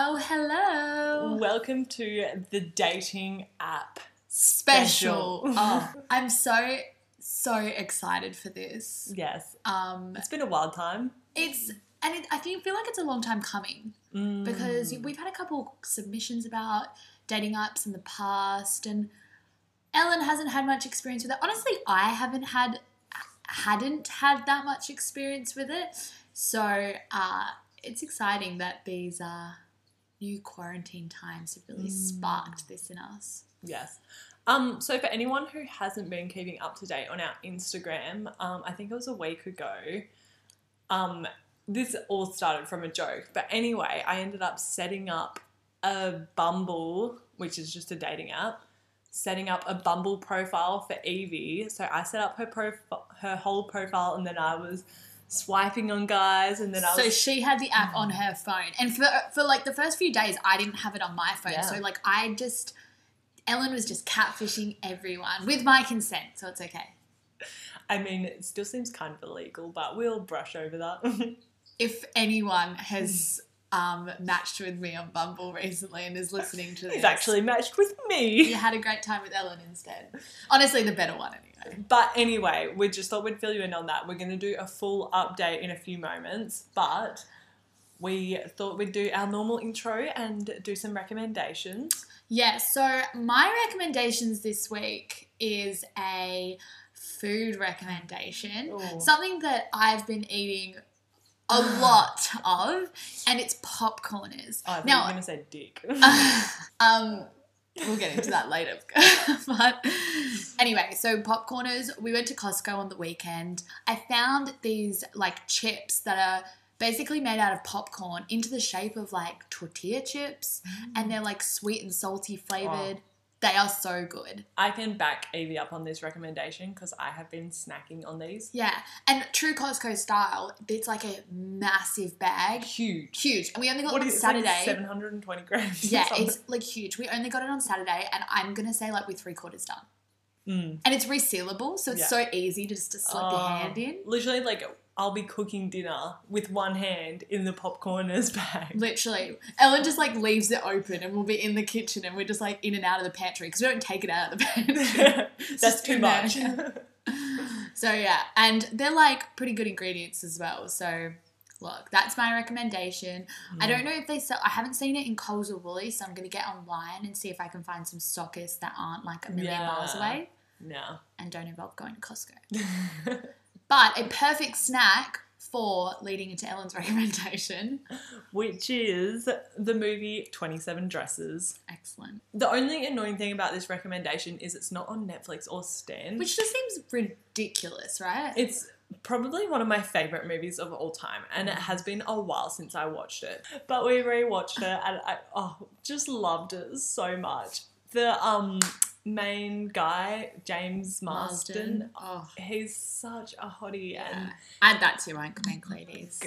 Oh, hello. Welcome to the dating app. Special. Oh, I'm so so excited for this. Yes, Um, it's been a wild time. it's and it, I think feel like it's a long time coming Mm. because we've had a couple submissions about dating apps in the past, and Ellen hasn't had much experience with it. Honestly, I haven't had hadn't had that much experience with it, so uh, it's exciting that these uh, new quarantine times have really Mm. sparked this in us. Yes. Um, so for anyone who hasn't been keeping up to date on our Instagram, um, I think it was a week ago. Um, this all started from a joke, but anyway, I ended up setting up a Bumble, which is just a dating app, setting up a Bumble profile for Evie. So I set up her profile, her whole profile, and then I was swiping on guys, and then I was So she had the app on her phone, and for for like the first few days, I didn't have it on my phone. Yeah. So like I just, Ellen was just catfishing everyone with my consent, so it's okay. I mean, it still seems kind of illegal, but we'll brush over that. If anyone has um, matched with me on Bumble recently and is listening to this, He's actually matched with me. you had a great time with Ellen instead. Honestly, the better one anyway. But anyway, we just thought we'd fill you in on that. We're going to do a full update in a few moments, but we thought we'd do our normal intro and do some recommendations. Yeah, so my recommendations this week is a food recommendation. Ooh. Something that I've been eating a lot of, and it's popcorners. Oh, I Now- you were going to say dick. um, we'll get into that later. but anyway, so popcorners. We went to Costco on the weekend. I found these like chips that are basically made out of popcorn into the shape of like tortilla chips, and they're like sweet and salty flavored. They are so good. I can back Evie up on this recommendation because I have been snacking on these. Yeah, and true Costco style. It's like a massive bag, Huge. huge, and we only got What it on is? Saturday. Like 720 grams. Yeah, it's like huge. We only got it on Saturday, and I'm gonna say like we're three quarters done. Mm. And it's resealable, so it's Yeah. so easy to just to slip your Oh, hand in. Literally, like, I'll be cooking dinner with one hand in the popcorners bag. Literally, Ellen just like leaves it open, and we'll be in the kitchen, and we're just like in and out of the pantry because we don't take it out of the pantry. That's too much. so yeah, and they're like pretty good ingredients as well. So look, that's my recommendation. I don't know if they sell. I haven't seen it in Coles or Woolies, so I'm gonna get online and see if I can find some stockists that aren't like a million miles away No. and don't involve going to Costco. But a perfect snack for leading into Ellen's recommendation. Which is the movie 27 Dresses. Excellent. The only annoying thing about this recommendation is it's not on Netflix or Stan. Which just seems ridiculous, right? It's probably one of my favorite movies of all time, and it has been a while since I watched it. But we rewatched it, and I oh just loved it so much. The um main guy, James Marsden, Oh, he's such a hottie, yeah. and Add that to bank ladies.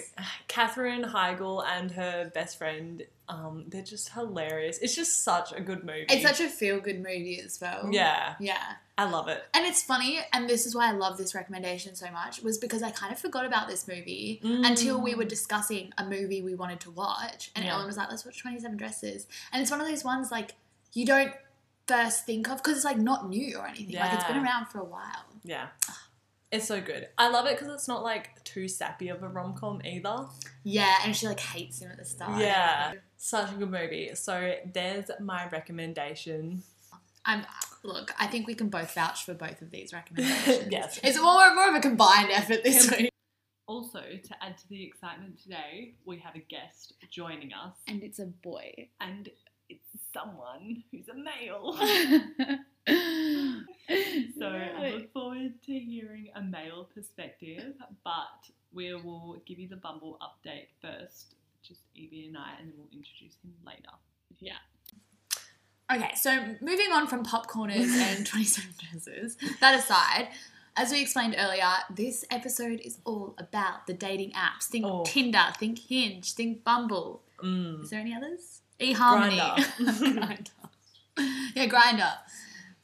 Katherine Heigl and her best friend, um, they're just hilarious. It's just such a good movie. It's such a feel good movie as well. yeah, Yeah. I love it. And it's funny, and this is why I love this recommendation so much, was because I kind of forgot about this movie Mm. until we were discussing a movie we wanted to watch. And Yeah. Ellen was like, let's watch 27 Dresses. And it's one of those ones like you don't first think of because it's like not new or anything. Like it's been Yeah. around for a while. Yeah. It's so good. I love it because it's not like too sappy of a rom com either. Yeah, and she like hates him at the start. Yeah. Such a good movie. So there's my recommendation. I'm look, I think we can both vouch for both of these recommendations. Yes. It's more more of a combined effort this week. Also, to add to the excitement today, we have a guest joining us, And it's a boy. and it's someone who's a male. So I look forward to hearing a male perspective, but we will give you the Bumble update first, just Evie and I, and then we'll introduce him later. Yeah. Okay, so moving on from popcorners and 27 dresses, that aside, as we explained earlier, this episode is all about the dating apps. Think Oh. Tinder, think Hinge, think Bumble. Mm. Is there any others? eHarmony. Grindr. yeah, Grindr.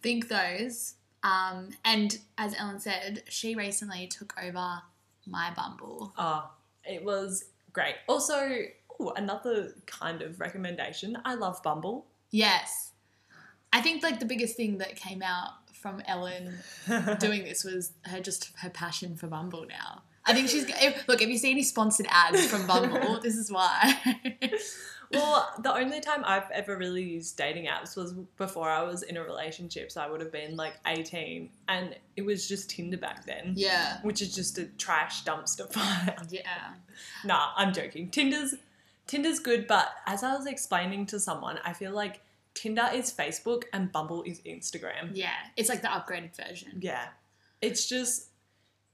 Think those. Um, and as Ellen said, she recently took over my Bumble. Oh, it was great. Also, Ooh, another kind of recommendation. I love Bumble. Yes. I think like the biggest thing that came out from Ellen doing this was her just her passion for Bumble now. I think she's if, look. If you see any sponsored ads from Bumble, this is why. Well, the only time I've ever really used dating apps was before I was in a relationship. So I would have been like 18, and it was just Tinder back then. yeah, Which is just a trash dumpster fire. yeah, nah, I'm joking. Tinder's Tinder's good, but as I was explaining to someone, I feel like Tinder is Facebook and Bumble is Instagram. yeah. It's like the upgraded version. Yeah. It's just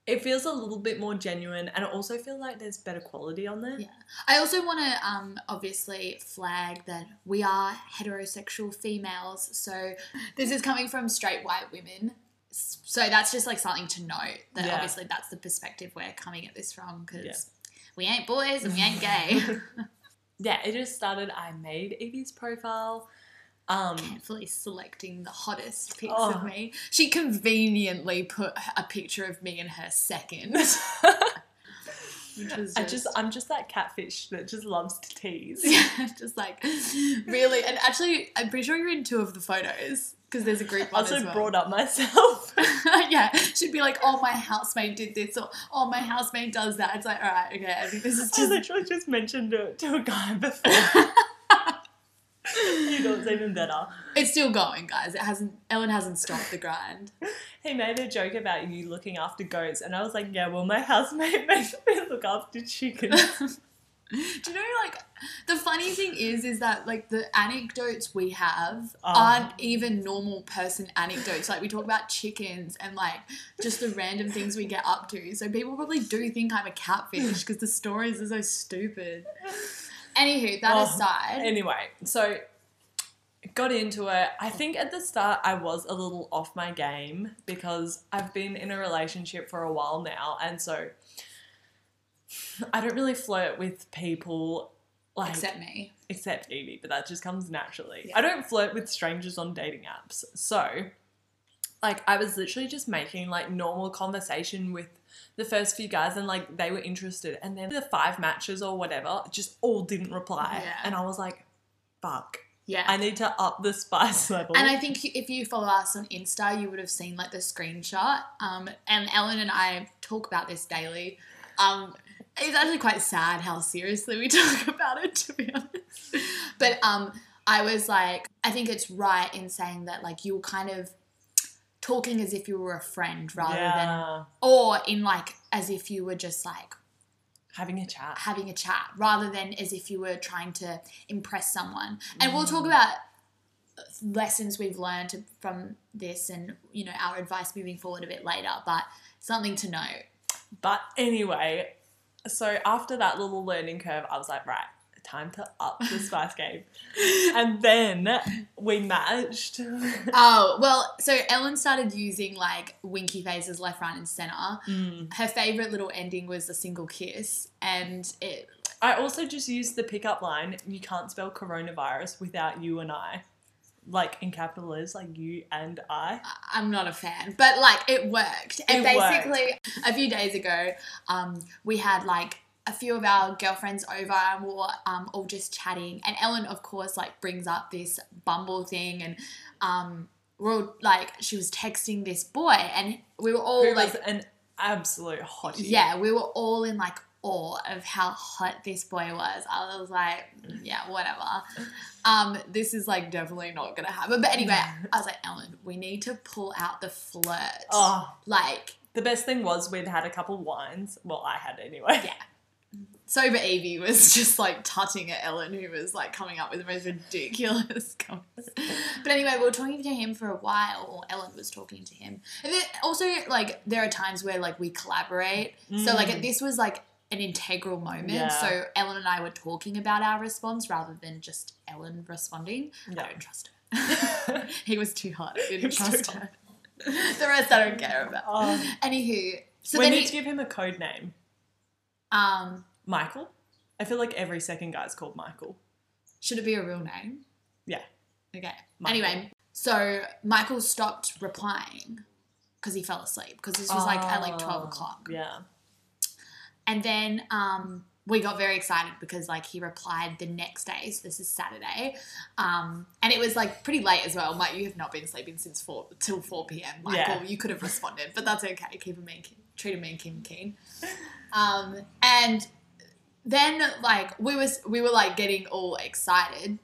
it feels a little bit more genuine and I also feel like there's better quality on there. Yeah. I also want to um, obviously flag that we are heterosexual females. So this is coming from straight white women. So that's just like something to note that Yeah. obviously that's the perspective we're coming at this from because Yeah. we ain't boys and we ain't gay. Yeah, it just started I made Evie's profile. Um Carefully selecting the hottest pics Oh. of me. She conveniently put a picture of me in her second. Which was I just I'm just that catfish that just loves to tease. Yeah, just like really. And actually, I'm pretty sure you're in two of the photos because there's a group I one also as well. brought up myself. yeah, she'd be like, "Oh, my housemate did this," or "Oh, my housemate does that." It's like, all right, okay. I think this is I literally just mentioned it to a guy before. you know it's even better. it's still going, guys. It hasn't. Ellen hasn't stopped the grind. He made a joke about you looking after goats, and I was like, yeah, well, my housemate makes me look after chickens. Do you know, like, the funny thing is, is that like the anecdotes we have Oh. aren't even normal person anecdotes. Like we talk about chickens and like just the random things we get up to. So people probably do think I'm a catfish because the stories are so stupid. Anywho, that Oh, aside, Anyway, so got into it. I think at the start I was a little off my game because I've been in a relationship for a while now, and so I don't really flirt with people like except me. except Evie, but that just comes naturally. Yeah. I don't flirt with strangers on dating apps. So, like, I was literally just making like normal conversation with the first few guys, and like they were interested, and then the five matches or whatever just all didn't reply, Yeah. and I was like, "Fuck, Yeah. I need to up the spice level." And I think if you follow us on Insta, you would have seen like the screenshot. Um, and Ellen and I talk about this daily. Um, it's actually quite sad how seriously we talk about it, to be honest. But um, I was like, I think it's right in saying that like you kind of talking as if you were a friend rather than, or in like as if you were just like having a chat. having a chat rather than as if you were trying to impress someone. And we'll Mm. talk about lessons we've learned from this and you know our advice moving forward a bit later, but something to note. But anyway, so after that little learning curve, I was like, right, time to up the spice game. And then we matched. Oh, well, so Ellen started using like winky faces left, right, and center. Mm. Her favorite little ending was a single kiss, and it I also just used the pickup line, you can't spell coronavirus without you and I. Like in capital letters, like you and I. I'm not a fan, but like it worked. And It worked. basically, a few days ago, um, we had like a few of our girlfriends over and we were um, all just chatting. And Ellen, of course, like brings up this Bumble thing, and um, we're all like, she was texting this boy, and we were all Who like, was an absolute hottie. yeah, we were all in like awe of how hot this boy was. I was like, yeah, whatever. Um, this is like definitely not gonna happen. But anyway, I was like, Ellen, we need to pull out the flirt. Oh, Like the best thing was we'd had a couple wines. Well, I had anyway. Yeah. Sober Evie was just like tutting at Ellen, who was like coming up with the most ridiculous comments. But anyway, we were talking to him for a while, or Ellen was talking to him. And then also, like, there are times where like we collaborate. So like Mm. this was like an integral moment. Yeah. So Ellen and I were talking about our response rather than just Ellen responding. Yeah. I don't trust her. he was too hot. I didn't trust her. the rest I don't care about. Oh, Anywho, so we need he, to give him a code name. um, Michael. I feel like every second guy's called Michael. should it be a real name? Yeah. Okay. Michael. Anyway, so Michael stopped replying because he fell asleep because this was like at like 12 o'clock. Yeah. And then um, we got very excited because like he replied the next day. So this is Saturday, um, and it was like pretty late as well. Like you have not been sleeping since four till four p.m. Michael, Yeah. you could have responded, but that's okay. Keep a mean, treat a mean Kim keen. Um, and then like we was we were like getting all excited.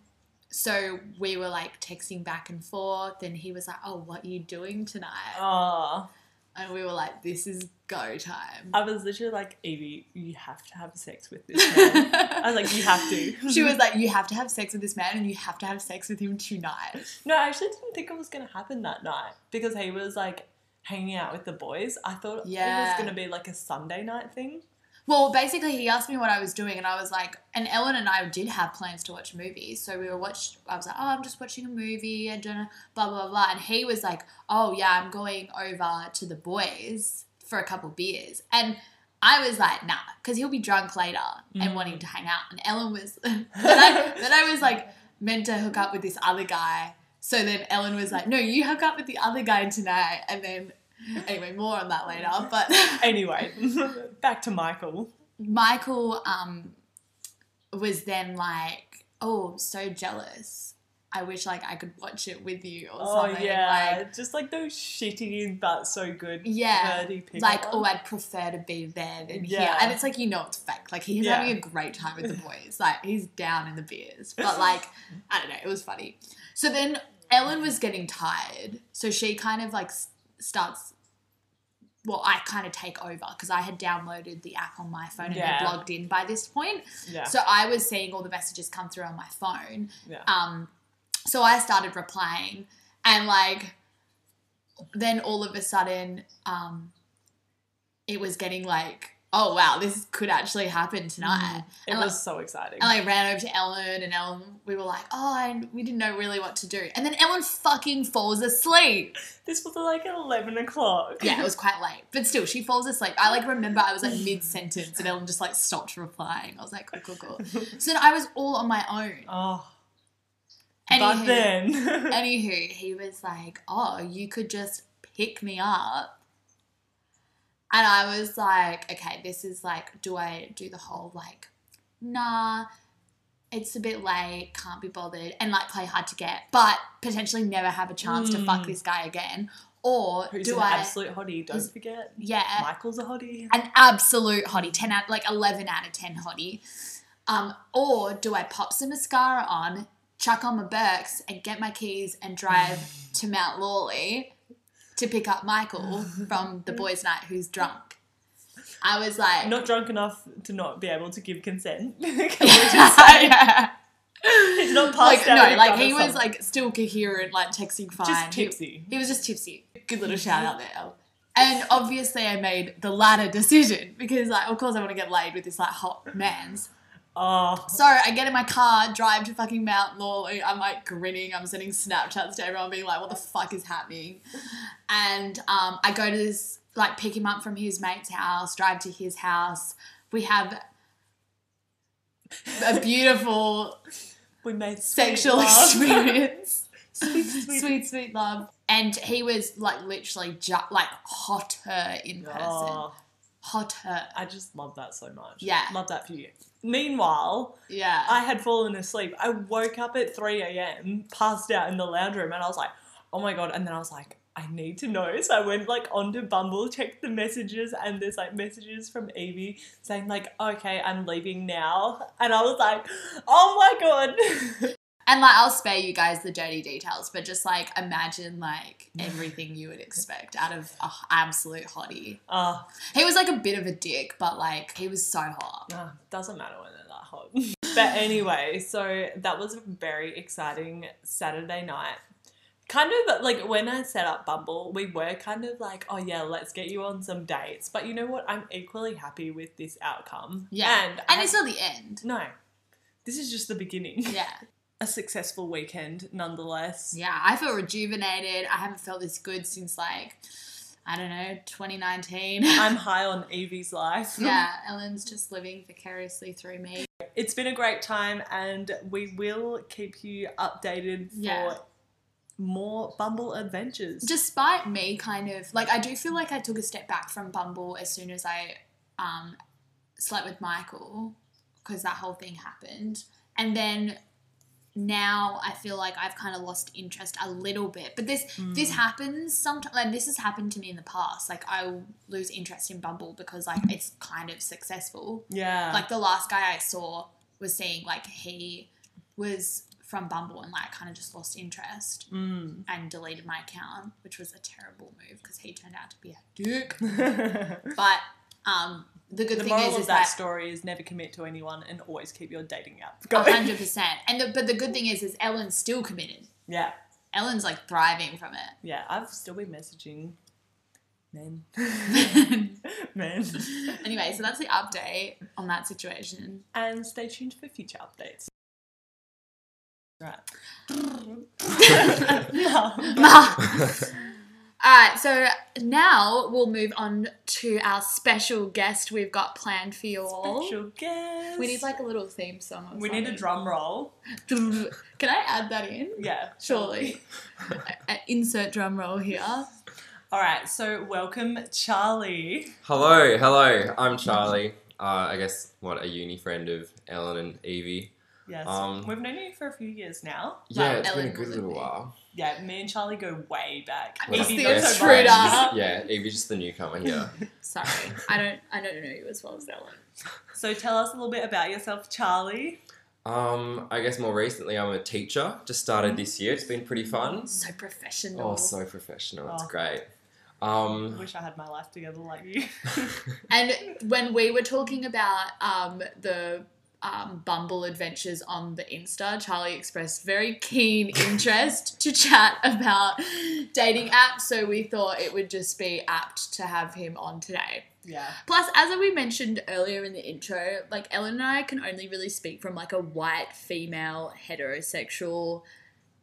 So we were like texting back and forth, and he was like, "Oh, what are you doing tonight?" Oh, And we were like, "This is go time." I was literally like, Evie, you have to have sex with this man. I was like, you have to. she was like, "You have to have sex with this man, and you have to have sex with him tonight." No, I actually didn't think it was gonna happen that night because he was like hanging out with the boys. I thought yeah. it was gonna be like a Sunday night thing. Well, basically, he asked me what I was doing, and I was like, and Ellen and I did have plans to watch movies, so we were watch. I was like, oh, I'm just watching a movie, and blah blah blah, blah. and he was like, oh yeah, I'm going over to the boys for a couple beers, and I was like, nah, because he'll be drunk later and Mm. wanting to hang out, and Ellen was, then I then I was like meant to hook up with this other guy, so then Ellen was like, no, you hook up with the other guy tonight, and then. Anyway, more on that later. But Anyway, back to Michael. Michael um was then like, "Oh, so jealous. I wish like I could watch it with you or Oh something." yeah, Like, just like those shitty but so good Yeah, like, oh. I'd prefer to be there than here. And it's like you know it's fake. Like he's Yeah. having a great time with the boys. Like he's down in the beers. But like, I don't know, it was funny. So then Ellen was getting tired. So she kind of like starts well, I kind of take over because I had downloaded the app on my phone and Yeah. had logged in by this point. yeah, So I was seeing all the messages come through on my phone. yeah. Um, so I started replying, and like, then all of a sudden, um, it was getting like, oh wow, this could actually happen tonight. Mm. it and, was so exciting. And I ran over to Ellen, and Ellen, we were like, oh, and we didn't know really what to do. And then Ellen fucking falls asleep. this was like eleven o'clock. Yeah, it was quite late, but still, she falls asleep. I like remember I was like mid sentence, and Ellen just like stopped replying. I was like, cool, cool, cool. So then I was all on my own. Oh, Anywho, but then Anywho, he was like, "Oh, you could just pick me up," and I was like, "Okay, this is like, do I do the whole like, nah, it's a bit late, can't be bothered, and like play hard to get, but potentially never have a chance to fuck Mm. this guy again, or who's do an I, absolute hottie? Don't He's- forget, yeah, Michael's a hottie. an absolute hottie, ten out like eleven out of ten hottie, um, or do I pop some mascara on?" Chuck on my Birks and get my keys and drive to Mount Lawley to pick up Michael from the boys' night who's drunk. I was like, Not drunk enough to not be able to give consent. Can we just say? yeah. He's not like passed out no, like he was like still coherent, like texting fine. just He- tipsy. He, was just tipsy. Good little shout out there. And obviously, I made the latter decision because, like, of course, I want to get laid with this like hot man's. Oh, So I get in my car, drive to fucking Mount Lawley. I'm like grinning. I'm sending Snapchats to everyone, being like, "What the fuck is happening?" And um, I go to this, like, pick him up from his mate's house, drive to his house. We have a beautiful we made sexual love. experience. sweet, sweet. sweet, sweet love. And he was like literally ju- like hotter in person. Oh, Hotter. I just love that so much. Yeah. Love that for you. Meanwhile, Yeah. I had fallen asleep. I woke up at 3 a.m., passed out in the lounge room, and I was like, oh my God. And then I was like, I need to know. So I went like onto Bumble, checked the messages, and there's like messages from Evie saying like, okay, I'm leaving now. And I was like, oh my God. And like I'll spare you guys the dirty details, but just like imagine like everything you would expect out of an absolute hottie. Ah, He was like a bit of a dick, but like he was so hot. ah, doesn't matter when they're that hot. but anyway, so that was a very exciting Saturday night. Kind of like when I set up Bumble, we were kind of like, oh yeah, let's get you on some dates. But you know what? I'm equally happy with this outcome. Yeah. And, And I- it's not the end. no, this is just the beginning. Yeah. A successful weekend, nonetheless. Yeah. I feel rejuvenated. I haven't felt this good since like I don't know, 2019. I'm high on Evie's life. yeah, Ellen's just living vicariously through me. It's been a great time, and we will keep you updated for Yeah. more Bumble adventures. Despite me kind of like I do feel like I took a step back from Bumble as soon as I um slept with Michael. because that whole thing happened. And then now I feel like I've kind of lost interest a little bit. But this this happens sometimes and this has happened to me in the past. Like I lose interest in Bumble because like it's kind of successful. Yeah. Like the last guy I saw was saying like he was from Bumble and like kind of just lost interest Mm. and deleted my account, which was a terrible move because he turned out to be a dick. the But um, the good thing moral is, of is that that story is never commit to anyone and always keep your dating app a going. hundred percent. And the, but the good thing is, is Ellen's still committed. Yeah. Ellen's like thriving from it. Yeah. I've still been messaging men. men. anyway, so that's the update on that situation. And stay tuned for future updates. Right. All right, so now we'll move on to our special guest we've got planned for you all. Special guest. We need like a little theme song. Or We need a drum roll. Can I add that in? Yeah. Surely. Insert drum roll here. All right. So welcome, Charlie. Hello, hello. I'm Charlie. Uh, I guess what a uni friend of Ellen and Evie. Yes. Um, We've known you for a few years now. Yeah, Well, it's been a good little me. while. Yeah, me and Charlie go way back. It's We're the so intruder. Yeah, Evie's just the newcomer here. Sorry, I don't. I don't know you as well as Ellen. So tell us a little bit about yourself, Charlie. Um, I guess more recently I'm a teacher. Just started this year. It's been pretty fun. So professional. Oh, so professional. It's Oh. great. I Um, wish I had my life together like you. And when we were talking about um, the um, Bumble adventures on the Insta, Charlie expressed very keen interest to chat about dating apps. So we thought it would just be apt to have him on today. yeah. Plus, as we mentioned earlier in the intro, like Ellen and I can only really speak from like a white female heterosexual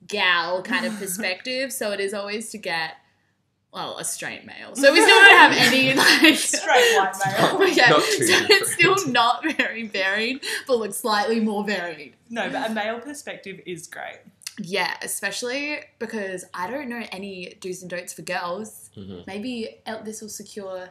gal kind of perspective. So it is always to get well a straight male. So we still don't have any like Straight white male. yeah, Not so too it's still not very varied, but looks slightly more varied. No, but a male perspective is great. Yeah, especially because I don't know any do's and don'ts for girls. mhm. Maybe El- this will secure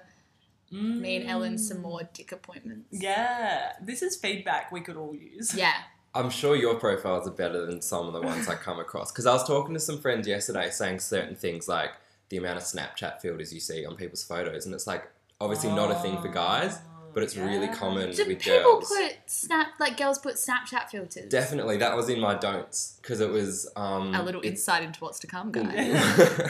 me and Ellen some more dick appointments. Yeah, this is feedback we could all use. Yeah. I'm sure your profiles are better than some of the ones I come across. Because I was talking to some friends yesterday saying certain things like the amount of Snapchat filters you see on people's photos. And it's like, obviously not a thing for guys, but it's really Yeah. common Do with people girls. put snap like girls put Snapchat filters? Definitely, that was in my don'ts because it was um, A little it- insight into what's to come, guys.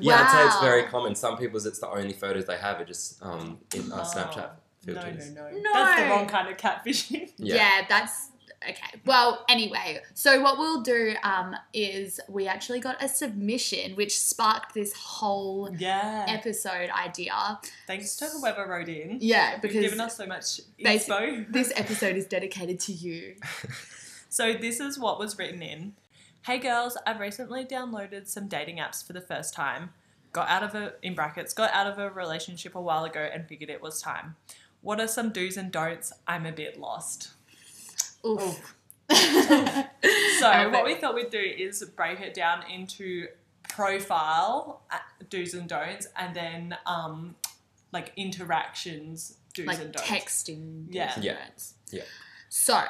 yeah, I'd say it's very common. Some people's it's the only photos they have are just um, in uh, Oh, Snapchat filters. no, no, No. That's the wrong kind of catfishing. Yeah. that's okay. Well, anyway, so what we'll do um, is we actually got a submission which sparked this whole Yeah. episode idea. Thanks to whoever wrote in. Yeah, You've because given us so much info. this episode is dedicated to you. So this is what was written in. Hey girls, I've recently downloaded some dating apps for the first time. Got out of a in brackets, got out of a relationship a while ago and figured it was time. What are some do's and don'ts? I'm a bit lost. Oof. So I what we thought we'd do is break it down into profile uh, do's and don'ts, and then um, like interactions do's like and don'ts. Like texting. Yeah. do's and Yeah. don'ts. Yeah. So,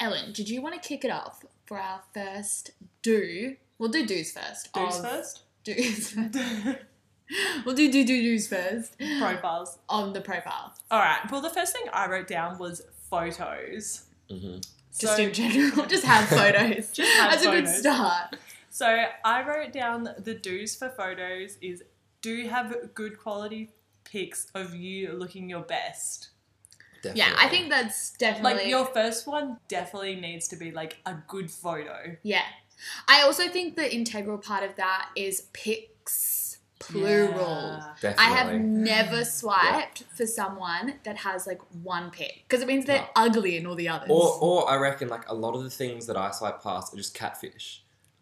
Ellen, did you want to kick it off for our first do? We'll do do's first. Do's first. Do's. we'll do do do do's first Profiles. on the profile. All right. Well, the first thing I wrote down was photos. Hmm Just So- in general, just have photos. Just have That's a good start. So I wrote down the do's for photos is do have good quality pics of you looking your best. Definitely. Yeah, I think that's definitely Like your first one definitely needs to be like a good photo. Yeah. I also think the integral part of that is pics plural. Yeah. I have never swiped for someone that has like one pic because it means they're No. ugly in all the others. Or, or I reckon like a lot of the things that I swipe past are just catfish.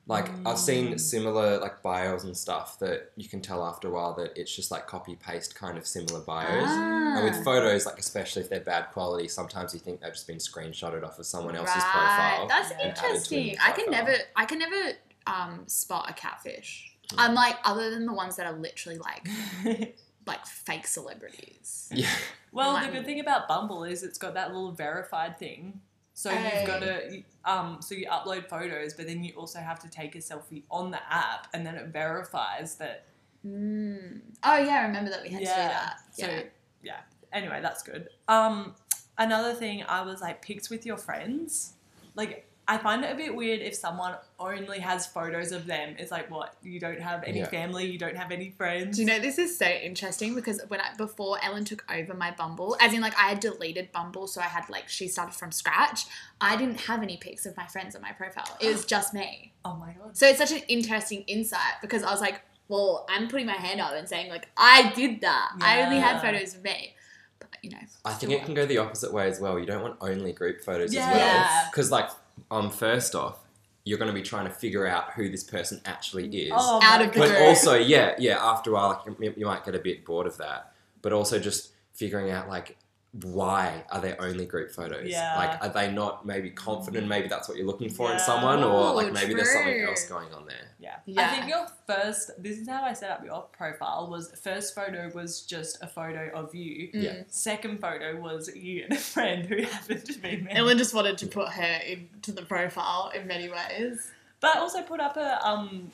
Like I've Mm. seen similar like bios and stuff that you can tell after a while that it's just like copy paste kind of similar bios. Ah. And with photos, like especially if they're bad quality, sometimes you think they've just been screenshotted off of someone else's right. profile. That's Yeah. and added to a interesting. new I can profile. never, I can never um, spot a catfish. Hmm. Unlike other than the ones that are literally like like fake celebrities. Yeah. Well, the good thing about Bumble is it's got that little verified thing. So Hey. you've got to um so you upload photos, but then you also have to take a selfie on the app, and then it verifies that. Mm. Oh yeah, I remember that we had to do Yeah. that. So Yeah. yeah. Anyway, that's good. Um, another thing I was like pics with your friends. Like I find it a bit weird if someone only has photos of them. It's like what you don't have any Yeah. family, you don't have any friends. Do you know this is so interesting because when I before Ellen took over my Bumble, as in like I had deleted Bumble, so I had like she started from scratch. I didn't have any pics of my friends on my profile. It was just me. Oh my god. So it's such an interesting insight because I was like, well, I'm putting my hand up and saying like I did that. I only had photos of me. But you know, I think it can go the opposite way as well. You don't want only group photos Yeah. as well. Because, like, um, first off, you're going to be trying to figure out who this person actually is. Oh Out of the but group. also, yeah, yeah, after a while, like, you, you might get a bit bored of that. But also just figuring out, like, why are they only group photos? Yeah. Like, are they not maybe confident? Maybe that's what you're looking for in someone, or like maybe there's something else going on there. Yeah. Yeah. I think your first, this is how I set up your profile, was first photo was just a photo of you. Mm. Yeah. Second photo was you and a friend who happened to be me. Ellen just wanted to put her into the profile in many ways. But also put up a, um,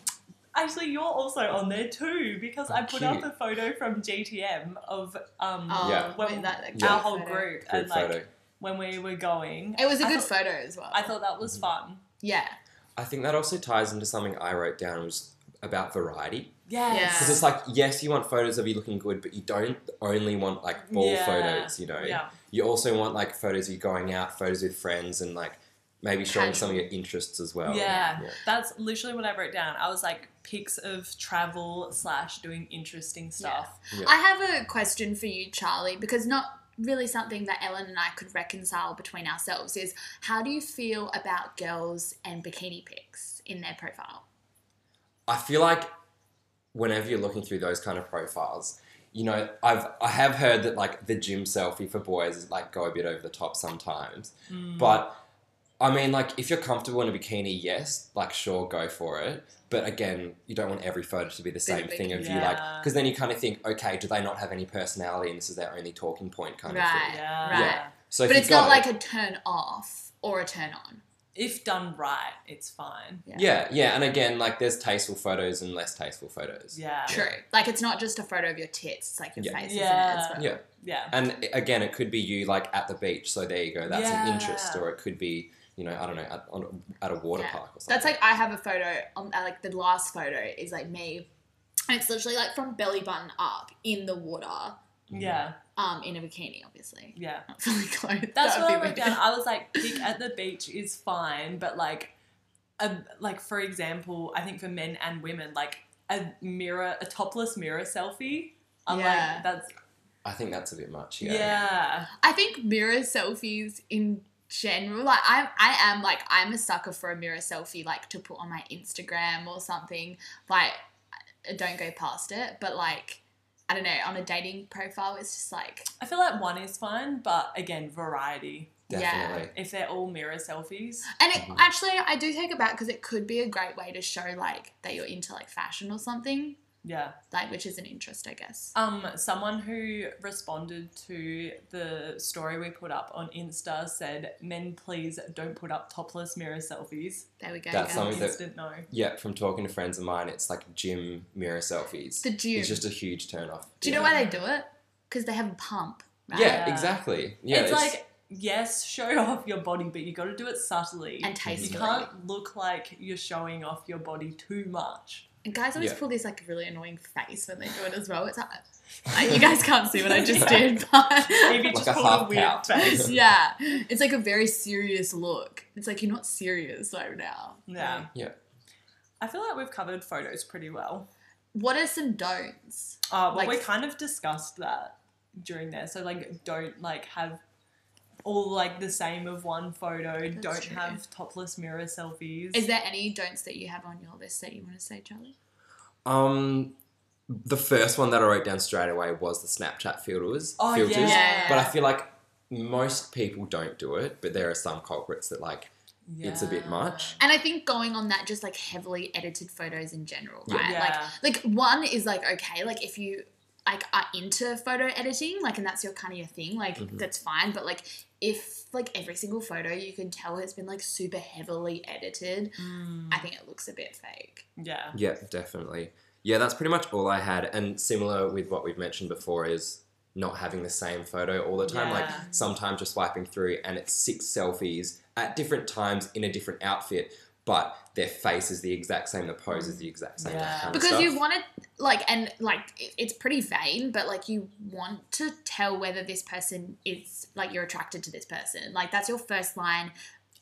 actually you're also on there too because I Oh, put cute. up a photo from GTM of um, Oh, Yeah. when that, that Yeah. our cute whole photo. group Group and like photo. when we were going. It was a I good thought- photo as well. I thought that was fun. yeah. I think that also ties into something I wrote down was about variety. Yes. Because it's like, yes, you want photos of you looking good, but you don't only want like ball Yeah. photos, you know? Yeah. You also want like photos of you going out, photos with friends, and like maybe showing some of your interests as well. Yeah, Yeah. that's literally what I wrote down. I was like pics of travel slash doing interesting stuff. Yeah. I have a question for you, Charlie, because not really something that Ellen and I could reconcile between ourselves is how do you feel about girls and bikini pics in their profile? I feel like whenever you're looking through those kind of profiles, you know, I've I have heard that like the gym selfie for boys is like go a bit over the top sometimes. Mm. But I mean, like, if you're comfortable in a bikini, yes, like, sure, go for it. But again, you don't want every photo to be the same big- thing of you, like, because then you kind of think, okay, do they not have any personality, and this is their only talking point, kind of thing. yeah. Right. Yeah. So, But it's not got like a turn off or a turn on. If done right, it's fine. yeah, yeah, and again, like, there's tasteful photos and less tasteful photos. Yeah. True. Like it's not just a photo of your tits, it's like your Yeah. face Yeah. is in it as well. Yeah. Yeah. And eh, again, it could be you like at the beach, so there you go, that's an interest, or it could be, you know, I don't know, at, on, at a water Yeah. park or something. That's like I have a photo on uh, like the last photo is like me and it's literally like from belly button up in the water, Yeah. um, in a bikini, obviously. Yeah. Not fully clothed. That's That what I be wrote down. I was like, pic at the beach is fine, but like, a, like for example, I think for men and women, like a mirror, a topless mirror selfie. I'm Yeah. like, that's I think that's a bit much, yeah. yeah. I think mirror selfies in general, like I, I am like I'm a sucker for a mirror selfie, like to put on my Instagram or something. Like, don't go past it, but like, I don't know, on a dating profile, it's just like, I feel like one is fine, but again, variety. Yeah. If they're all mirror selfies, and it Mhm. actually I do take it back because it could be a great way to show like that you're into like fashion or something, yeah. like which is an interest, I guess. Um, someone who responded to the story we put up on Insta said, "Men, please don't put up topless mirror selfies." There we go. That's guys. something that- Instant no. Yeah, from talking to friends of mine, it's like gym mirror selfies. the gym. It's just a huge turn off. do you know why they do it? Because they have a pump. Right? Yeah, Yeah. exactly. Yeah, it's, like yes, show off your body, but you got to do it subtly. and tastefully. you can't look like you're showing off your body too much. And guys always Yeah. pull this like really annoying face when they do it as well. It's like, uh, you guys can't see what I just did, but Maybe Like just a pull a half weird pout. face. yeah, it's like a very serious look. It's like you're not serious right now. Yeah. Yeah. I feel like we've covered photos pretty well. What are some don'ts? Uh, well, Like- we kind of discussed that during there. So like, don't like have all like the same of one photo. That's don't true. have topless mirror selfies. Is there any don'ts that you have on your list that you want to say, Charlie? um, the first one that I wrote down straight away was the Snapchat filters. oh filters. yeah. Yeah. But I feel like most people don't do it, but there are some culprits that like it's a bit much. And I think going on that, just like heavily edited photos in general, right? Yeah. Like, like one is like okay, like if you like are into photo editing, like and that's your kind of your thing, like Mhm. that's fine. But like if like every single photo you can tell it's been like super heavily edited, Mm, I think it looks a bit fake. yeah. Yeah, definitely. Yeah, that's pretty much all I had. And similar with what we've mentioned before is not having the same photo all the time. Like sometimes you're swiping through and it's six selfies at different times in a different outfit, but their face is the exact same, the pose is the exact same. Yeah. Kind of because stuff. you want to like and like it's pretty vain but like you want to tell whether this person is like you're attracted to this person like that's your first line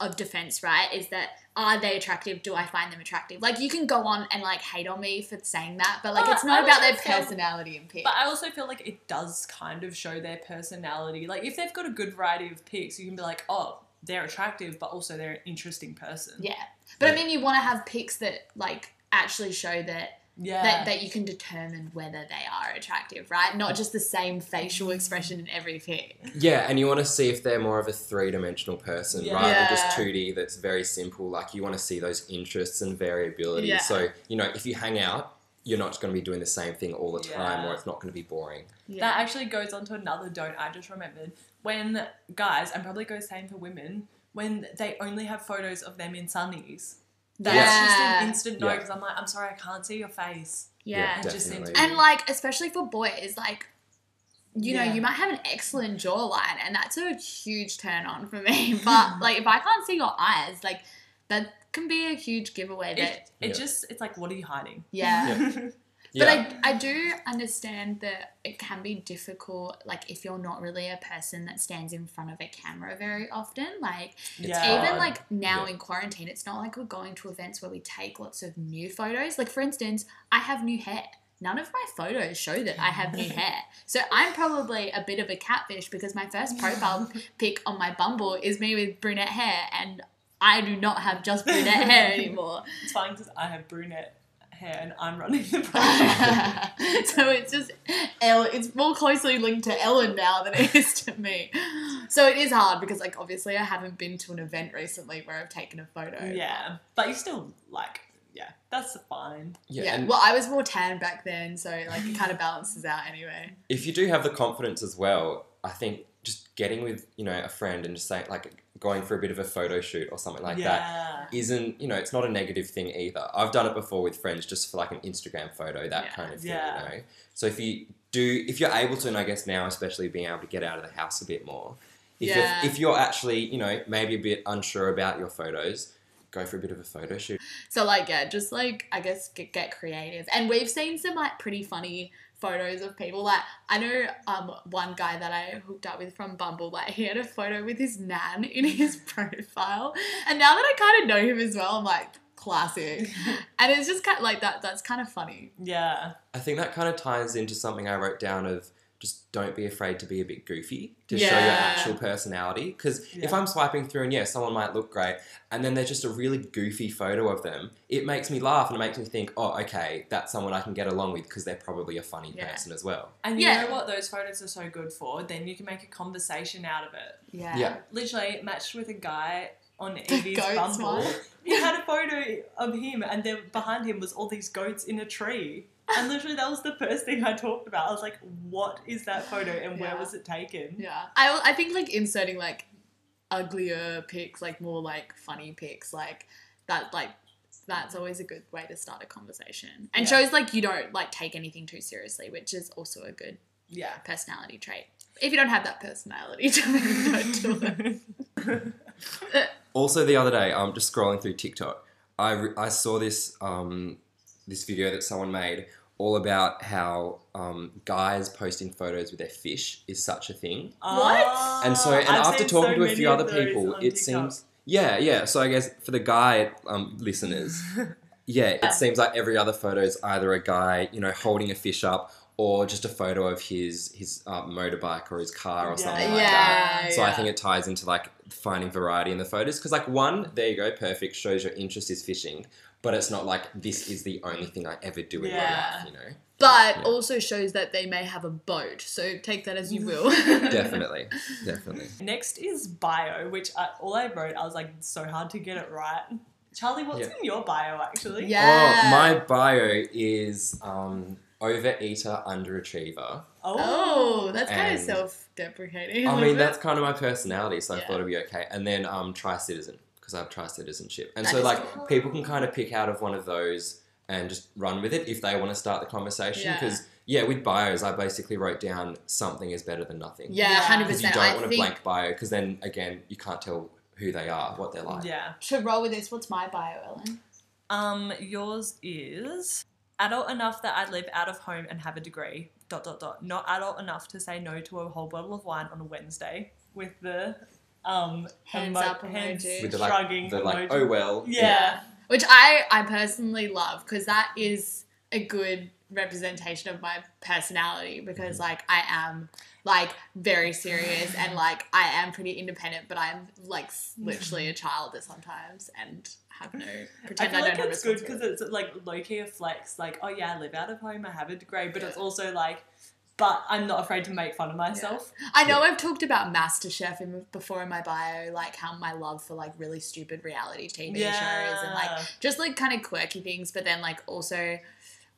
of defense right is that are they attractive do i find them attractive like you can go on and like hate on me for saying that but like But it's not I about their feel- personality and pick But I also feel like it does kind of show their personality. Like if they've got a good variety of pics, you can be like, oh, they're attractive, but also they're an interesting person. yeah but i mean you want to have pics that like actually show that Yeah. that, that you can determine whether they are attractive right not just the same facial expression in every pic Yeah, and you want to see if they're more of a three dimensional person rather than just Yeah. 2D that's very simple. Like you want to see those interests and variability. Yeah. So, you know, if you hang out, you're not going to be doing the same thing all the time Yeah. or it's not going to be boring. yeah That actually goes on to another don't I just remembered. When guys, and probably goes same for women, when they only have photos of them in sunnies. That's just an instant no Yeah. because I'm like, I'm sorry, I can't see your face. yeah It just seems. And like, especially for boys, like, you know, Yeah. you might have an excellent jawline, and that's a huge turn on for me. But like, if I can't see your eyes, like, that can be a huge giveaway. That It, it Yeah. just, it's like, what are you hiding? yeah. Yeah. But I, I do understand that it can be difficult, like if you're not really a person that stands in front of a camera very often. Like yeah. even like now Yeah. in quarantine, it's not like we're going to events where we take lots of new photos. Like for instance, I have new hair. None of my photos show that I have new hair. So I'm probably a bit of a catfish because my first profile pic on my Bumble is me with brunette hair and I do not have just brunette hair anymore. It's fine because I have brunette hair and I'm running the project. so it's just El- it's more closely linked to Ellen now than it is to me. So it is hard because like obviously I haven't been to an event recently where I've taken a photo. yeah. But you still, like, yeah, that's fine. yeah. Yeah. Well, I was more tan back then, so like it kind of balances out anyway. if you do have the confidence as well, I think just getting with, you know, a friend and just saying, like, going for a bit of a photo shoot or something like that yeah. isn't you know it's not a negative thing either i've done it before with friends just for like an instagram photo that Yeah. kind of thing Yeah. you know so if you do if you're able to and i guess now especially being able to get out of the house a bit more if, Yeah. you're, if you're actually you know maybe a bit unsure about your photos go for a bit of a photo shoot So like yeah, just like I guess get, get creative. And we've seen some like pretty funny photos of people. Like I know um one guy that I hooked up with from Bumble. Like he had a photo with his nan in his profile, and now that I kind of know him as well, I'm like classic. and it's just kind of like that. That's kind of funny. Yeah. i think that kind of ties into something i wrote down of just don't be afraid to be a bit goofy to show your actual personality because if i'm swiping through and yeah someone might look great and then there's just a really goofy photo of them it makes me laugh and it makes me think oh okay that's someone i can get along with because they're probably a funny Yeah. person as well And you know what those photos are so good for? Then you can make a conversation out of it. Yeah. Yeah. Literally matched with a guy on The Evie's goat Bumble. smile. He had a photo of him, and then behind him was all these goats in a tree. And literally, that was the first thing I talked about. I was like, "What is that photo, and where Yeah. was it taken?" Yeah. I I think like inserting like uglier pics, like more like funny pics, like that like that's always a good way to start a conversation. And Yeah. shows like you don't like take anything too seriously, which is also a good Yeah. personality trait. If you don't have that personality, don't do it. also the other day i'm just scrolling through tiktok i, re- I saw this um, this video that someone made all about how um, guys posting photos with their fish is such a thing Ah, And so, and I've after talking so to a few other people, it TikTok. seems, yeah, yeah. So I guess for the guy um, listeners, yeah, it seems like every other photo is either a guy, you know, holding a fish up, or just a photo of his his uh, motorbike or his car or something like that. yeah. So I think it ties into like finding variety in the photos because like one, there you go, perfect, shows your interest is fishing, but it's not like this is the only thing I ever do in Yeah. my life, you know. But Yeah. also shows that they may have a boat. So take that as you will. Definitely, definitely. Next is bio, which I, all I wrote, I was like, so hard to get it right. Charlie, what's Yeah. in your bio actually? Yeah. Oh, my bio is um, overeater, underachiever. Oh, that's kind of self-deprecating. I mean, little that's kind of my personality, so I thought it'd be okay. And then um, tri citizen, because I have tri citizenship. And That so, like, cool. people can kind of pick out of one of those and just run with it if they want to start the conversation. Because, yeah. with bios, I basically wrote down something is better than nothing. Yeah, Yeah. hundred Because you don't I want a think blank bio, because then, again, you can't tell who they are, what they're like. Yeah. to roll with this. What's my bio, Ellen? Um, yours is adult enough that I live out of home and have a degree. Dot dot dot. Not adult enough to say no to a whole bottle of wine on a Wednesday with the um Hands emo- up hands emoji. With the like, shrugging the like, emoji. oh well. yeah. Which I I personally love because that is a good representation of my personality because like I am like very serious and like I am pretty independent but I'm like s- literally a child at sometimes and have no I pretend I, feel don't like have it's good because responsibility. it's like low key a flex. Like, oh yeah, I live out of home, I have a degree, but it's also like, but I'm not afraid to make fun of myself. I know I've talked about MasterChef in, before in my bio, like how my love for like really stupid reality TV shows and like just like kind of quirky things. But then like also,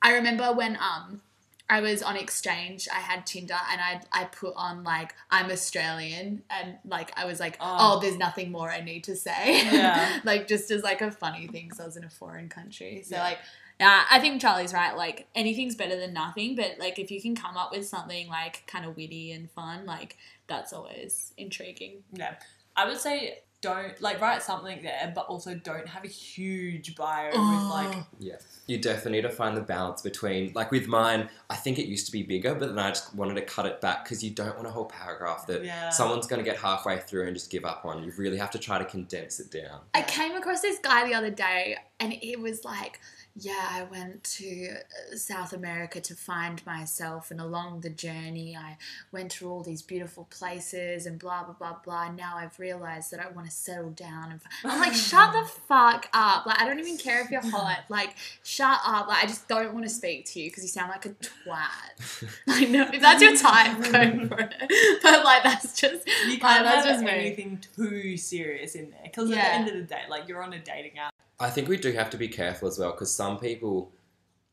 I remember when um I was on exchange, I had Tinder and I I put on like I'm Australian and like I was like Oh. oh, there's nothing more I need to say Yeah. like just as like a funny thing because I was in a foreign country. So Yeah. like. Yeah, I think Charlie's right. Like anything's better than nothing, but like if you can come up with something like kind of witty and fun, like that's always intriguing. Yeah. I would say don't like write something there, but also don't have a huge bio Oh. with like yeah. You definitely need to find the balance between, like with mine, I think it used to be bigger, but then I just wanted to cut it back because you don't want a whole paragraph that yeah. someone's going to get halfway through and just give up on. You really have to try to condense it down. I came across this guy the other day, and it was like, yeah, I went to uh, South America to find myself, and along the journey, I went to all these beautiful places and blah blah blah blah. And now I've realized that I want to settle down. And I'm like, shut the fuck up! Like, I don't even care if you're hot. Like, shut up! Like, I just don't want to speak to you because you sound like a twat. I know if that's your type, go for it. But like, that's just you can't that's have just me. anything too serious in there because at the end of the day, like you're on a dating app. I think we do have to be careful as well because some people,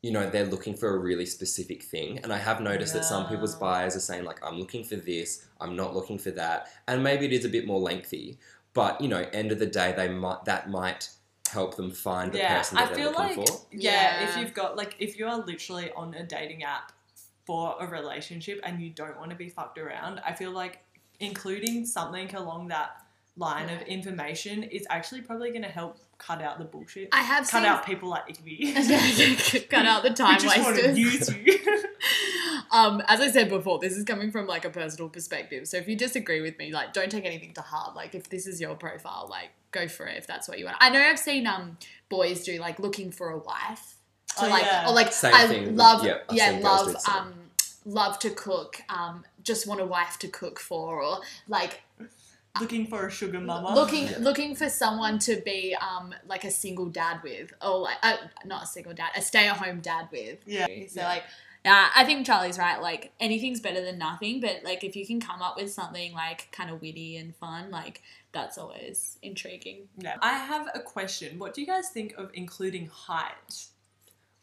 you know, they're looking for a really specific thing. And I have noticed that some people's buyers are saying, like, I'm looking for this, I'm not looking for that. And maybe it is a bit more lengthy. But, you know, end of the day, they might that might help them find the yeah, person that I they're feel looking like for. yeah, if you've got like if you are literally on a dating app for a relationship and you don't want to be fucked around, I feel like including something along that line of information is actually probably going to help cut out the bullshit. I have cut seen out people like Ivy. cut out the time who just want to wasters. use you. um, as I said before, this is coming from like a personal perspective. So if you disagree with me, like don't take anything to heart. Like if this is your profile, like go for it if that's what you want. I know I've seen um boys do like looking for a wife. To Oh, like yeah. or like Same I thing love yeah, yeah, seen girls do love um love to cook, um just want a wife to cook for or like Looking for a sugar mama. looking Yeah. looking for someone to be um like a single dad with or like uh, not a single dad a stay-at-home dad with Yeah. so Yeah. like yeah i think charlie's right like anything's better than nothing but like if you can come up with something like kind of witty and fun like that's always intriguing Yeah. I have a question. What do you guys think of including height?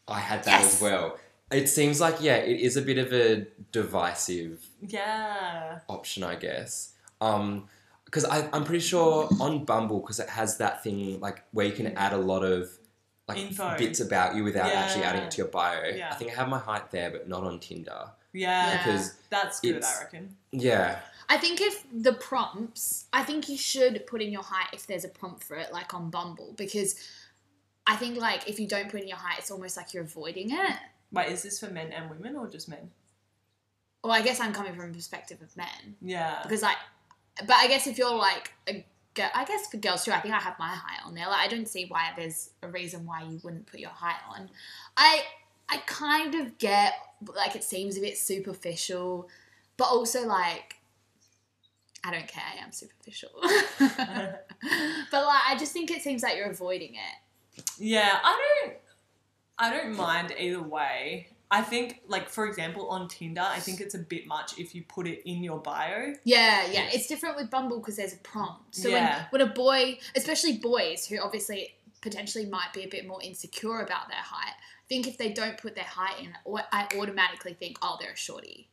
I had that Yes. as well. It seems like, yeah, it is a bit of a divisive Yeah. option, I guess. Um, because I'm pretty sure on Bumble, because it has that thing like where you can add a lot of like Info. bits about you without actually adding it to your bio. Yeah. I think I have my height there, but not on Tinder. Yeah. Yeah. Because That's good, I reckon. yeah, i think if the prompts i think you should put in your height if there's a prompt for it like on bumble because i think like if you don't put in your height it's almost like you're avoiding it Wait, is this for men and women or just men? well i guess i'm coming from a perspective of men Yeah. because like but i guess if you're like a girl i guess for girls too i think i have my height on there. Like i don't see why there's a reason why you wouldn't put your height on. I i kind of get like it seems a bit superficial but also like i don't care. I am superficial. But like i just think it seems like you're avoiding it. Yeah, I don't I don't mind either way. I think like for example on Tinder, I think it's a bit much if you put it in your bio. Yeah, yeah. It's different with Bumble because there's a prompt. So Yeah. when, when a boy, especially boys who obviously potentially might be a bit more insecure about their height. I think if they don't put their height in, I automatically think, oh, they're a shorty.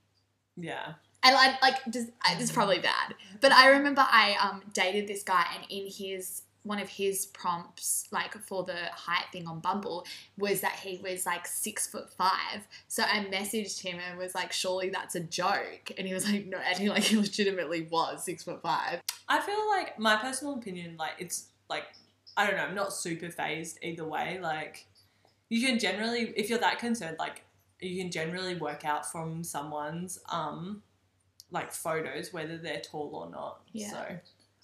Yeah. And I like just I- it's probably bad, but I remember I um dated this guy, and in his one of his prompts, like for the height thing on Bumble, was that he was like six foot five. So I messaged him and was like, "Surely that's a joke," and he was like, "No," and he like he legitimately was six foot five. I feel like my personal opinion, like it's like I don't know, I'm not super fazed either way. Like you can generally, if you're that concerned, like you can generally work out from someone's um like photos whether they're tall or not. Yeah. So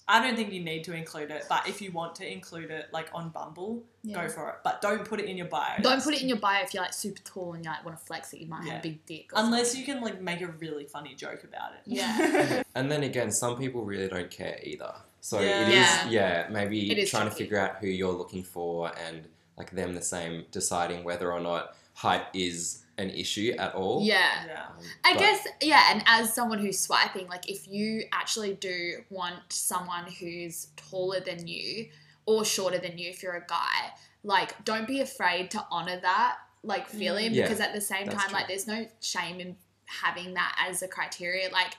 I don't think you need to include it, but if you want to include it like on Bumble, Yeah. go for it. But don't put it in your bio. Don't That's- put it in your bio if you're like super tall and you like want to flex that you might Yeah. have a big dick. or unless something. you can like make a really funny joke about it. Yeah. And then again, some people really don't care either. So Yeah. it is, Yeah. yeah, maybe It is trying to figure out who you're looking for and like them the same, deciding whether or not height is an issue at all. yeah. yeah. Um, I but- guess, yeah, and as someone who's swiping, like if you actually do want someone who's taller than you or shorter than you if you're a guy, like don't be afraid to honor that like feeling Yeah, because at the same time, true. like there's no shame in having that as a criteria. Like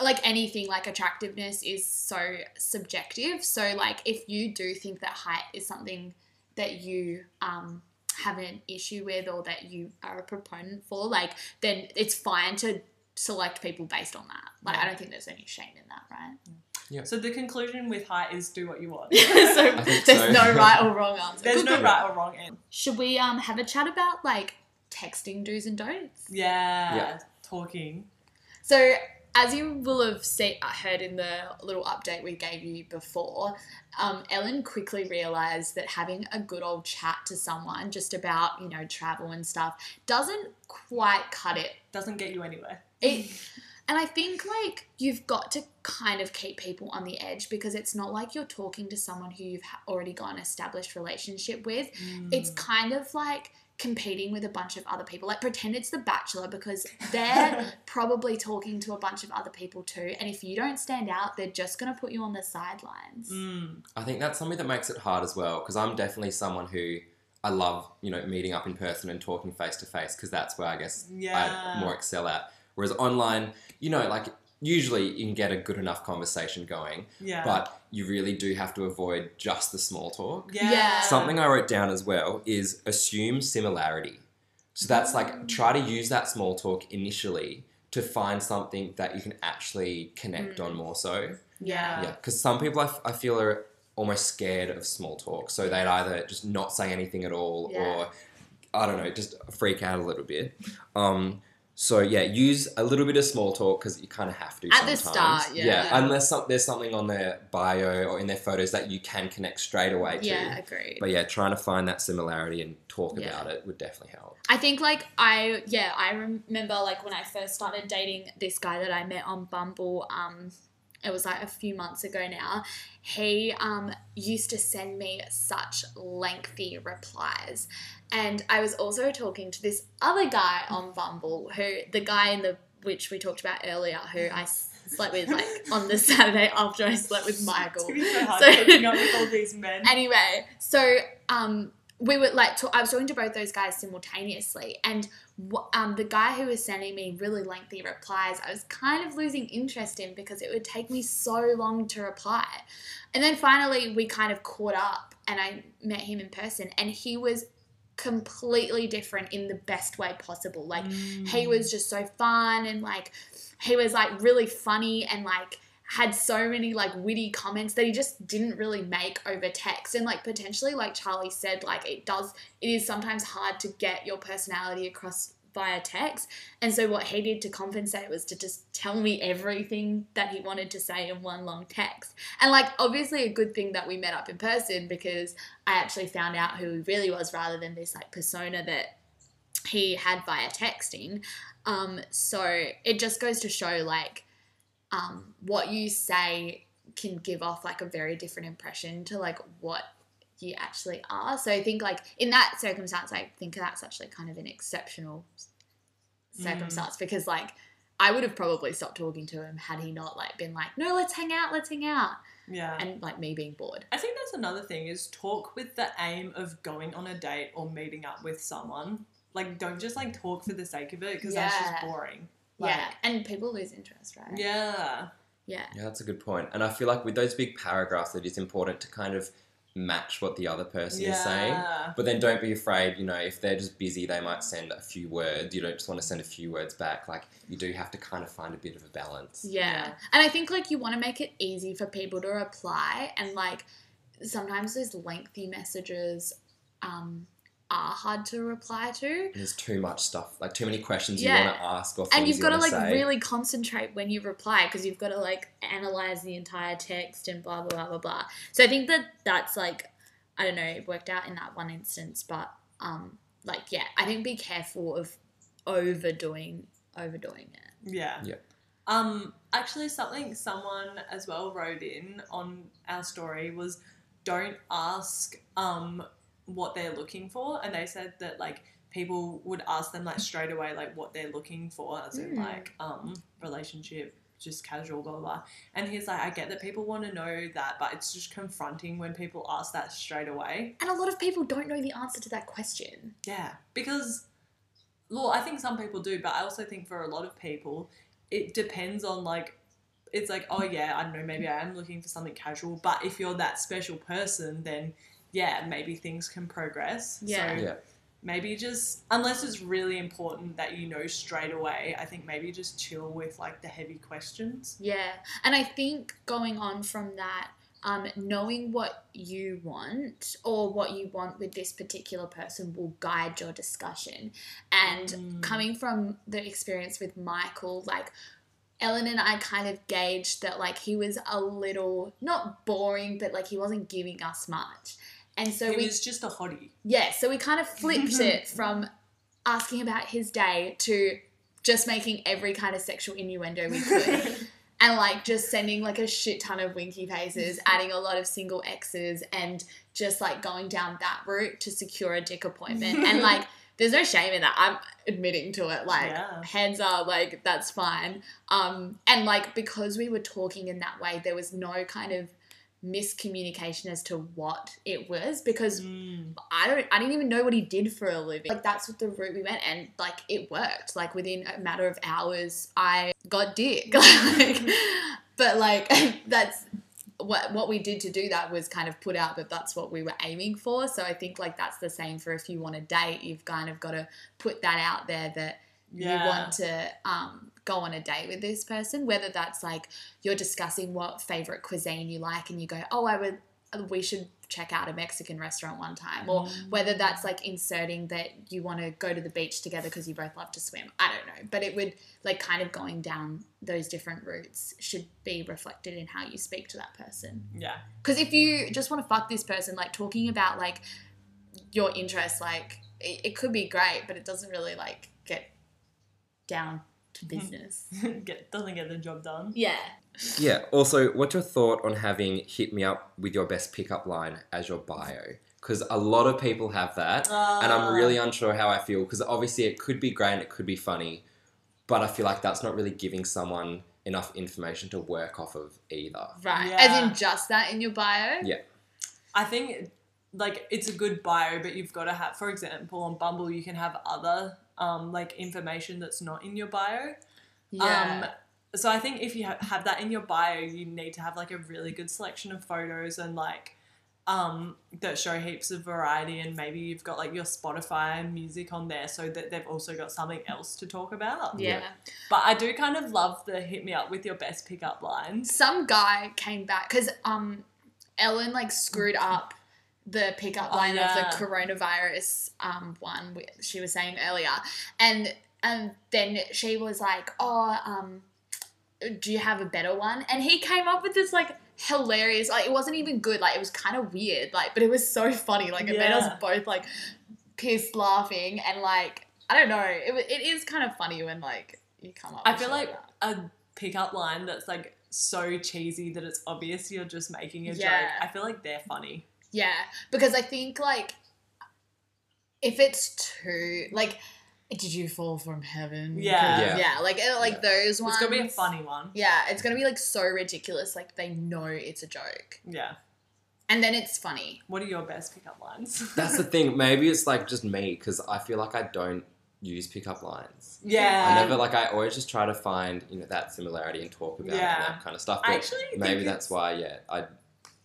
like anything like attractiveness is so subjective. So like if you do think that height is something that you um have an issue with or that you are a proponent for, like then it's fine to select people based on that. Like I don't think there's any shame in that, right? Yeah. So the conclusion with height is do what you want. so there's so. no right or wrong answer. There's Good, no good. right or wrong answer. Should we um have a chat about like texting do's and don'ts? Yeah. Yeah. Talking. So, as you will have seen, uh, heard in the little update we gave you before, um, Ellen quickly realised that having a good old chat to someone just about you know travel and stuff doesn't quite cut it. Doesn't get you anywhere. It, and I think like you've got to kind of keep people on the edge because it's not like you're talking to someone who you've already got an established relationship with it's kind of like competing with a bunch of other people. Like pretend it's The Bachelor because they're probably talking to a bunch of other people too. And if you don't stand out, they're just gonna put you on the sidelines. Mm. I think that's something that makes it hard as well because I'm definitely someone who I love, you know, meeting up in person and talking face to face because that's where I guess Yeah. I more excel at. Whereas online, you know, like usually you can get a good enough conversation going, Yeah. but you really do have to avoid just the small talk. yeah. Yeah. Something I wrote down as well is assume similarity. So that's like try to use that small talk initially to find something that you can actually connect on more so. Yeah. Yeah, because some people I, f- I feel are almost scared of small talk, so they'd either just not say anything at all, Yeah. or I don't know, just freak out a little bit. Um, so yeah, use a little bit of small talk because you kind of have to At the sometimes. start, yeah. unless some, there's something on their bio or in their photos that you can connect straight away to. Yeah, agreed. But yeah, trying to find that similarity and talk Yeah. about it would definitely help. I think like I yeah I remember like when I first started dating this guy that I met on Bumble um it was like a few months ago now he um used to send me such lengthy replies and I was also talking to this other guy on Bumble who the guy in the which we talked about earlier who I slept with like on the Saturday after I slept with Michael It's gonna be so hard So- with all these men. anyway, so um, we were like, to, I was talking to both those guys simultaneously, and um, the guy who was sending me really lengthy replies, I was kind of losing interest in because it would take me so long to reply. And then finally, we kind of caught up, and I met him in person, and he was completely different in the best way possible. Like, he Mm. was just so fun and like he was like really funny and like had so many like witty comments that he just didn't really make over text and like potentially like charlie said like it does it is sometimes hard to get your personality across via text and so what he did to compensate was to just tell me everything that he wanted to say in one long text and like obviously a good thing that we met up in person because i actually found out who he really was rather than this like persona that he had via texting. Um, so it just goes to show like um, what you say can give off like a very different impression to like what you actually are. So I think like in that circumstance, I think that's actually kind of an exceptional mm. circumstance because like I would have probably stopped talking to him had he not like been like, no, let's hang out, let's hang out, Yeah. and like me being bored. I think that's another thing is talk with the aim of going on a date or meeting up with someone. Like, don't just like talk for the sake of it because that's just boring. Like, yeah, and people lose interest, right? Yeah. yeah, Yeah, that's a good point. And I feel like with those big paragraphs, it is important to kind of match what the other person is saying. But then don't be afraid, you know, if they're just busy, they might send a few words. You don't just want to send a few words back. Like, you do have to kind of find a bit of a balance. Yeah. Yeah. And I think like you want to make it easy for people to reply and like sometimes those lengthy messages um are hard to reply to. There's too much stuff, like too many questions Yeah. you want to ask or And you've got to like say. really concentrate when you reply because you've got to like analyze the entire text and blah blah blah blah blah. So I think that that's like I don't know, it worked out in that one instance, but um like yeah, I think be careful of overdoing overdoing it. Yeah. Yeah. Um, actually, something someone as well wrote in on our story was don't ask um what they're looking for, and they said that like people would ask them like straight away like what they're looking for, as in Mm. like um relationship, just casual, blah blah. blah. And he's like, I get that people want to know that, but it's just confronting when people ask that straight away. And a lot of people don't know the answer to that question. Yeah, because, well, I think some people do, but I also think for a lot of people, it depends on like, it's like, oh yeah, I don't know, maybe I am looking for something casual, but if you're that special person, then yeah, maybe things can progress. Yeah. So Yeah. maybe just, unless it's really important that you know straight away, I think maybe just chill with like the heavy questions. Yeah, and I think going on from that, um, knowing what you want or what you want with this particular person will guide your discussion. And Mm. coming from the experience with Michael, like Ellen and I kind of gauged that like he was a little not boring, but like he wasn't giving us much. And so it we was just a hottie. yeah, so we kind of flipped it from asking about his day to just making every kind of sexual innuendo we could. and like just sending like a shit ton of winky faces, adding a lot of single X's, and just like going down that route to secure a dick appointment. And like, there's no shame in that. I'm admitting to it. Like, Yeah. hands up, like that's fine. Um, and like because we were talking in that way, there was no kind of miscommunication as to what it was because Mm. I don't I didn't even know what he did for a living. Like that's what the route we went and like it worked. Like within a matter of hours I got dick. like, but like that's what what we did to do that was kind of put out that that's what we were aiming for. So I think like that's the same for if you want to date, you've kind of got to put that out there that Yeah. you want to um, go on a date with this person, whether that's like you're discussing what favorite cuisine you like and you go, oh, I would, we should check out a Mexican restaurant one time, or mm. whether that's like inserting that you want to go to the beach together because you both love to swim. I don't know, but it would like kind of going down those different routes should be reflected in how you speak to that person. Yeah. Because if you just want to fuck this person, like talking about like your interests, like it, it could be great, but it doesn't really like get down to business. get, doesn't get the job done. yeah. Yeah. Also, what's your thought on having hit me up with your best pickup line as your bio? Because a lot of people have that, and Ah. I'm really unsure how I feel. Because obviously, it could be great and it could be funny, but I feel like that's not really giving someone enough information to work off of either. Right. Yeah. As in just that in your bio? Yeah. I think like it's a good bio, but you've got to have, for example, on Bumble, you can have other um, like information that's not in your bio. Yeah. Um, so I think if you ha- have that in your bio, you need to have like a really good selection of photos and like um, that show heaps of variety, and maybe you've got like your Spotify music on there, so that they've also got something else to talk about. yeah. But I do kind of love the hit me up with your best pickup lines. Some guy came back because um, Ellen like screwed up the pickup Oh, line yeah. of the coronavirus um, one she was saying earlier. And and then she was like, oh, um, do you have a better one? And he came up with this like hilarious, like it wasn't even good, like it was kind of weird, like but it was so funny, like it made us both like pissed laughing and like I don't know, it it is kind of funny when like you come up. I feel like that. a pickup line that's like so cheesy that it's obvious you're just making a joke. I feel like they're funny. Yeah, because I think like if it's too like Did you fall from heaven? Yeah. Yeah. yeah, like like those ones. It's gonna be a funny one. Yeah, it's gonna be like so ridiculous. Like they know it's a joke, Yeah. and then it's funny. What are your best pickup lines? That's the thing. Maybe it's like just me because I feel like I don't use pickup lines. yeah. I never like. I always just try to find you know that similarity and talk about it Yeah. and that kind of stuff. I But actually think maybe it's- that's why. Yeah, I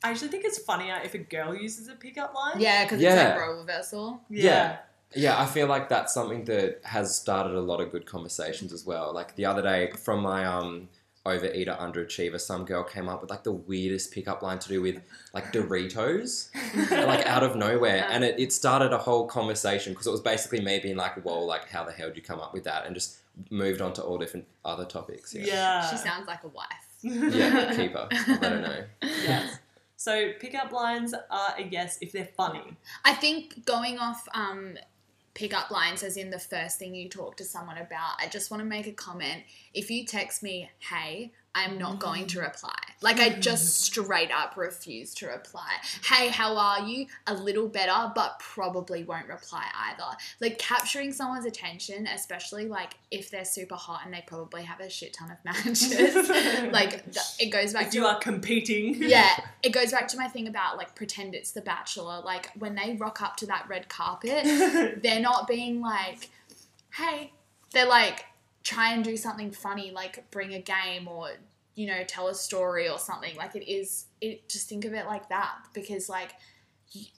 I actually think it's funnier if a girl uses a pickup line. Yeah, because Yeah. it's like role reversal. Yeah. Yeah, I feel like that's something that has started a lot of good conversations as well. Like the other day from my um overeater underachiever, some girl came up with like the weirdest pickup line to do with like Doritos, like out of nowhere, and it, it started a whole conversation because it was basically me being like, "Whoa, like how the hell did you come up with that?" and just moved on to all different other topics. Yeah. Yeah, She sounds like a wife. yeah, keeper. I don't know. yes. So pickup lines are a yes if they're funny. I think going off um, pickup lines, as in the first thing you talk to someone about, I just want to make a comment. If you text me, hey, I'm not going to mm-hmm. reply. Like, I just mm-hmm. straight up refuse to reply. Hey, how are you? A little better, but probably won't reply either. Like, capturing someone's attention, especially like if they're super hot and they probably have a shit ton of matches, like, th- it goes back If to you are competing. yeah, it goes back to my thing about like pretend it's the bachelor. Like when they rock up to that red carpet, they're not being like, hey, they're like, try and do something funny, like bring a game or, you know, tell a story or something. Like it is, it just think of it like that because like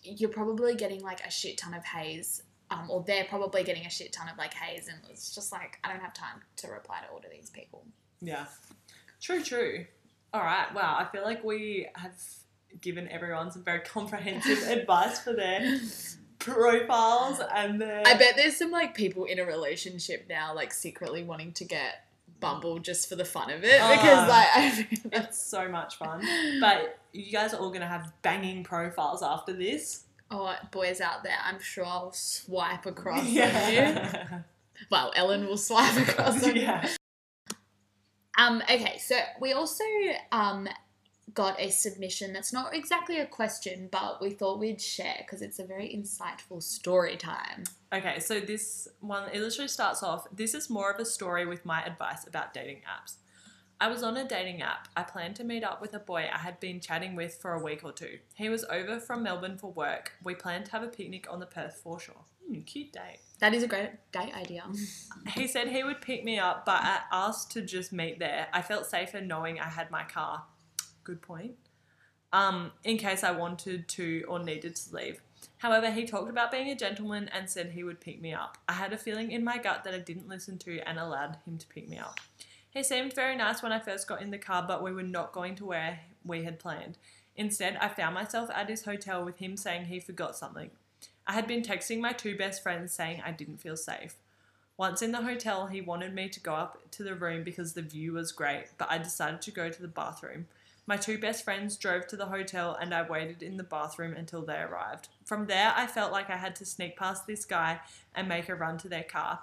you're probably getting like a shit ton of haze. Um, or they're probably getting a shit ton of like haze, and it's just like I don't have time to reply to all of these people. Yeah. True, true. All right. Wow. I feel like we have given everyone some very comprehensive advice for their profiles and their. I bet there's some like people in a relationship now, like secretly wanting to get Bumble just for the fun of it Ah. because like I It's so much fun. But you guys are all going to have banging profiles after this. oh boys out there, I'm sure I'll swipe across on you. Well, Ellen will swipe across on you. yeah. Um, okay, so we also um got a submission that's not exactly a question, but we thought we'd share because it's a very insightful story time. Okay, so this one it literally starts off. This is more of a story with my advice about dating apps. I was on a dating app. I planned to meet up with a boy I had been chatting with for a week or two. He was over from Melbourne for work. We planned to have a picnic on the Perth foreshore. Hmm, cute date. That is a great date idea. He said he would pick me up, but I asked to just meet there. I felt safer knowing I had my car. Good point. Um, in case I wanted to or needed to leave. However, he talked about being a gentleman and said he would pick me up. I had a feeling in my gut that I didn't listen to and allowed him to pick me up. He seemed very nice when I first got in the car, but we were not going to where we had planned. Instead, I found myself at his hotel with him saying he forgot something. I had been texting my two best friends saying I didn't feel safe. Once in the hotel, he wanted me to go up to the room because the view was great, but I decided to go to the bathroom. My two best friends drove to the hotel and I waited in the bathroom until they arrived. From there, I felt like I had to sneak past this guy and make a run to their car.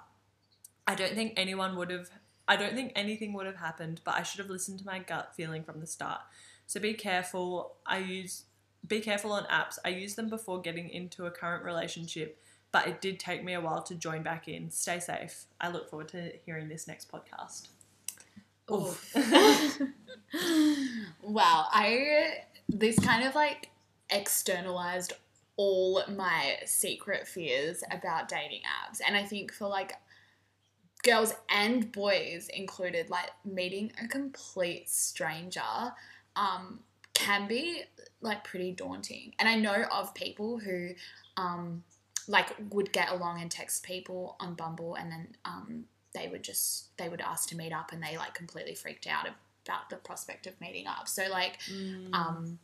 I don't think anyone would have I don't think anything would have happened, but I should have listened to my gut feeling from the start. So be careful. I use be careful on apps. I used them before getting into a current relationship, but it did take me a while to join back in. Stay safe. I look forward to hearing this next podcast. Wow, I this kind of like externalized all my secret fears about dating apps. And I think for like girls and boys included, like meeting a complete stranger um can be like pretty daunting. And I know of people who um like would get along and text people on Bumble and then um they would just they would ask to meet up and they like completely freaked out about the prospect of meeting up. So like um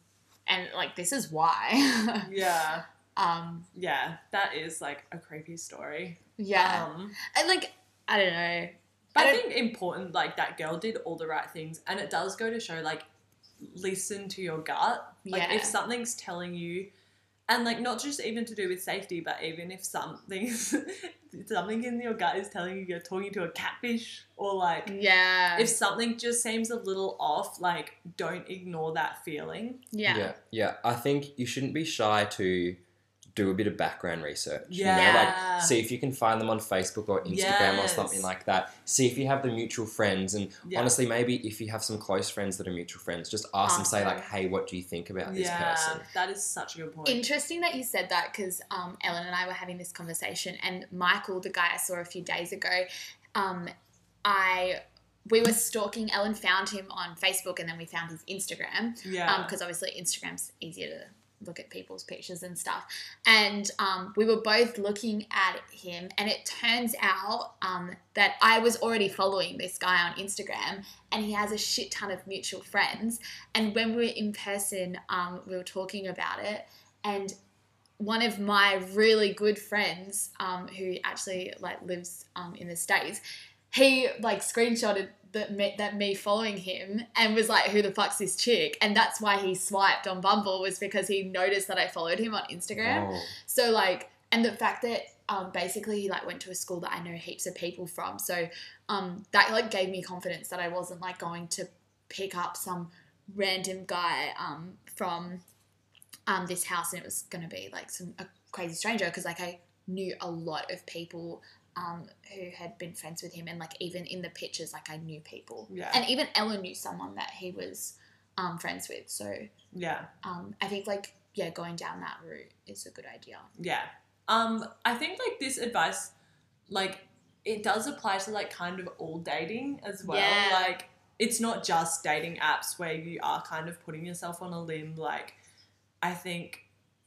and like this is why. yeah, um yeah, that is like a creepy story. yeah. Um, and like I don't know. but I I think important like that girl did all the right things, and it does go to show like listen to your gut. Like Yeah. if something's telling you, and like not just even to do with safety, but even if something something in your gut is telling you you're talking to a catfish, or like Yeah. if something just seems a little off, like don't ignore that feeling. yeah. yeah, yeah. I think you shouldn't be shy to do a bit of background research. Yeah. You know, like see if you can find them on Facebook or Instagram or something like that. See if you have the mutual friends and Yeah. honestly maybe if you have some close friends that are mutual friends, just ask them say like, hey, what do you think about this yeah, person? that is such a good point. Interesting that you said that because um, Ellen and I were having this conversation, and Michael, the guy I saw a few days ago, um, I we were stalking. Ellen found him on Facebook, and then we found his Instagram yeah. because obviously Instagram's easier to look at people's pictures and stuff. And um, we were both looking at him, and it turns out um, that I was already following this guy on Instagram, and he has a shit ton of mutual friends. And when we were in person, um, we were talking about it, and one of my really good friends, um, who actually like lives um, in the states, he like screenshotted that me, that me following him and was like, "Who the fuck's this chick?" And that's why he swiped on Bumble was because he noticed that I followed him on Instagram. Oh, So like, and the fact that um, basically he like went to a school that I know heaps of people from, so um, that like gave me confidence that I wasn't like going to pick up some random guy um, from um, this house and it was going to be like some a crazy stranger because like I knew a lot of people um, who had been friends with him and like even in the pictures like I knew people Yeah. and even Ellen knew someone that he was um, friends with so yeah. um, I think like yeah going down that route is a good idea Yeah. Um, I think like this advice, like it does apply to like kind of all dating as well. Yeah. Like it's not just dating apps where you are kind of putting yourself on a limb. Like I think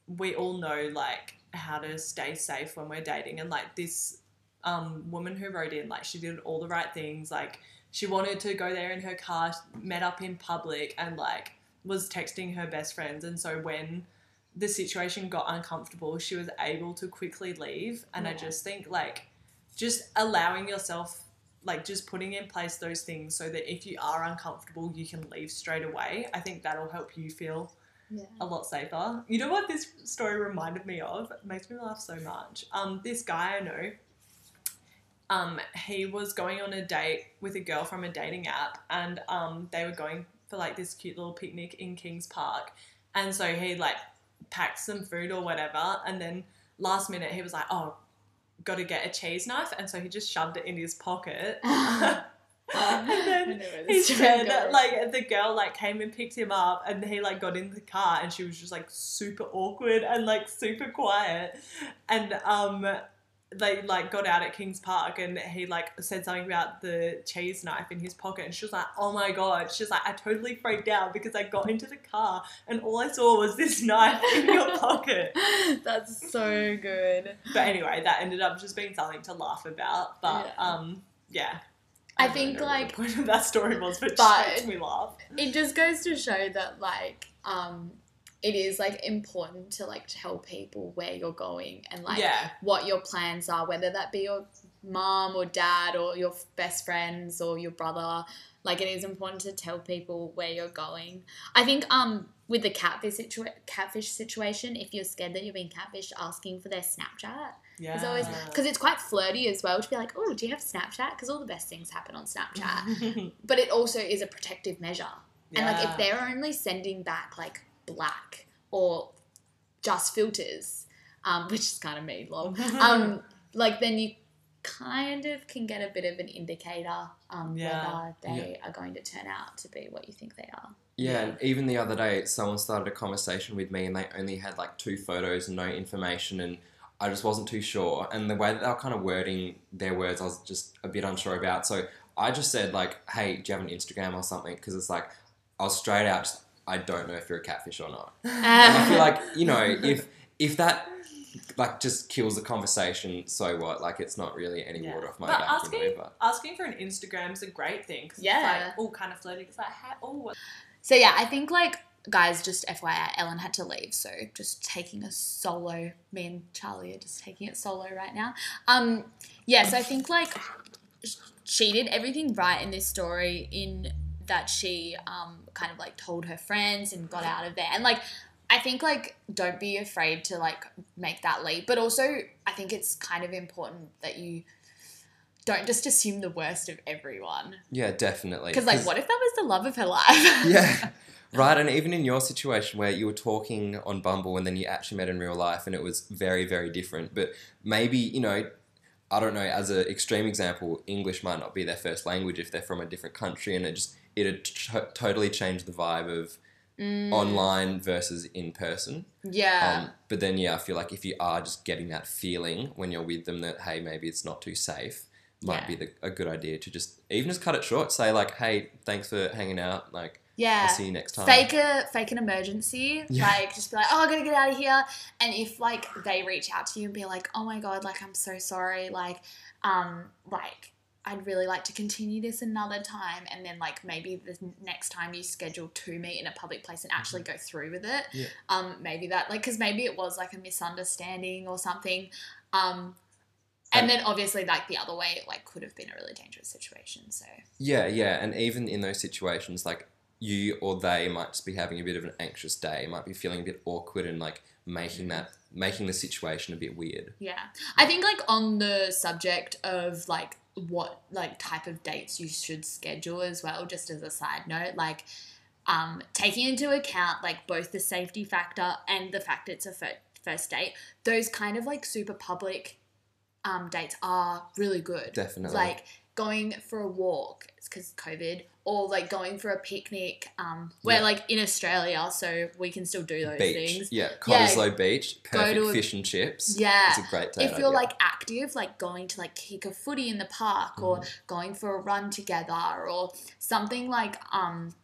we all know like how to stay safe when we're dating, and like this um woman who wrote in, like she did all the right things. Like she wanted to go there in her car, met up in public, and like was texting her best friends. And so when the situation got uncomfortable, she was able to quickly leave. And I just think like just allowing yourself like just putting in place those things so that if you are uncomfortable, you can leave straight away. I think that'll help you feel yeah a lot safer. You know what this story reminded me of? It makes me laugh so much. Um, this guy I know, um, he was going on a date with a girl from a dating app, and um, they were going for like this cute little picnic in Kings Park, and so he like packed some food or whatever, and then last minute he was like, "Oh, got to get a cheese knife," and so he just shoved it in his pocket. and then he said like the girl like came and picked him up and he like got in the car and she was just like super awkward and like super quiet. And um they like got out at Kings Park and he like said something about the cheese knife in his pocket and she was like oh my god. She's like I totally freaked out because I got into the car and all I saw was this knife in your pocket. That's so good. But anyway that ended up just being something to laugh about but Yeah. um yeah. I don't think, what the like- point of that story was but, But- just makes me laugh. it just goes to show that like um it is like important to like tell people where you're going and like yeah. what your plans are whether that be your mom or dad or your best friends or your brother. Like it is important to tell people where you're going. I think um with the catfish situa- catfish situation if you're scared that you're being catfished asking for their snapchat yeah is always because it's quite flirty as well to be like oh do you have snapchat? Because all the best things happen on snapchat. But it also is a protective measure. And like if they're only sending back like black or just filters, um, which is kind of me, lol. Um, like then you kind of can get a bit of an indicator um, Yeah. whether they are going to turn out to be what you think they are. Yeah, and even the other day, someone started a conversation with me, and they only had like two photos and no information, and I just wasn't too sure. And the way that they were kind of wording their words, I was just a bit unsure about. So I just said like, "Hey, do you have an Instagram or something?" Because it's like I was straight out. Just, I don't know if you're a catfish or not. And I feel like you know if if that like just kills the conversation, so what? Like it's not really any Yeah. water off my But back, asking- you know. But asking for an Instagram is a great thing. 'cause Yeah. It's like, all kind of flirty. It's like, hey, oh, So yeah, I think like guys, just FYI, Ellen had to leave, so just taking a solo. Me and Charlie are just taking it solo right now. Um, yeah, so I think like she did everything right in this story in that she um kind of like told her friends and got out of there, and like I think like don't be afraid to like make that leap, but also I think it's kind of important that you don't just assume the worst of everyone. Yeah, definitely. Because, like, what if that was the love of her life? yeah. Right, and even in your situation where you were talking on Bumble and then you actually met in real life and it was very, very different, but maybe, you know, I don't know, as an extreme example, English might not be their first language if they're from a different country and it just, it'd t- totally change the vibe of Mm, online versus in person. Yeah. Um, but then, yeah, I feel like if you are just getting that feeling when you're with them that, hey, maybe it's not too safe, might Yeah. be the, a good idea to just even just cut it short. Say, like, hey, thanks for hanging out. Like, yeah. I'll see you next time. fake a fake an emergency Yeah. like just be like oh i gotta get out of here and if like they reach out to you and be like oh my god like i'm so sorry like um like i'd really like to continue this another time and then like maybe the next time you schedule to meet in a public place and actually go through with it Yeah. um maybe that like because maybe it was like a misunderstanding or something um and And- then obviously like the other way it like could have been a really dangerous situation so Yeah, yeah, and even in those situations, like you or they might just be having a bit of an anxious day, might be feeling a bit awkward and like making that making the situation a bit weird. Yeah. I think like on the subject of like what like type of dates you should schedule as well, just as a side note, like um taking into account like both the safety factor and the fact it's a fir- first date, those kind of like super public um dates are really good. Definitely. Like going for a walk, because COVID, or like going for a picnic, um, we're Yeah. like in Australia, so we can still do those Beach. things. Yeah, Yeah, Cottesloe Beach, perfect a- fish and chips. Yeah It's a great date if you're idea. like active, like going to like kick a footy in the park or Mm-hmm. going for a run together or something like um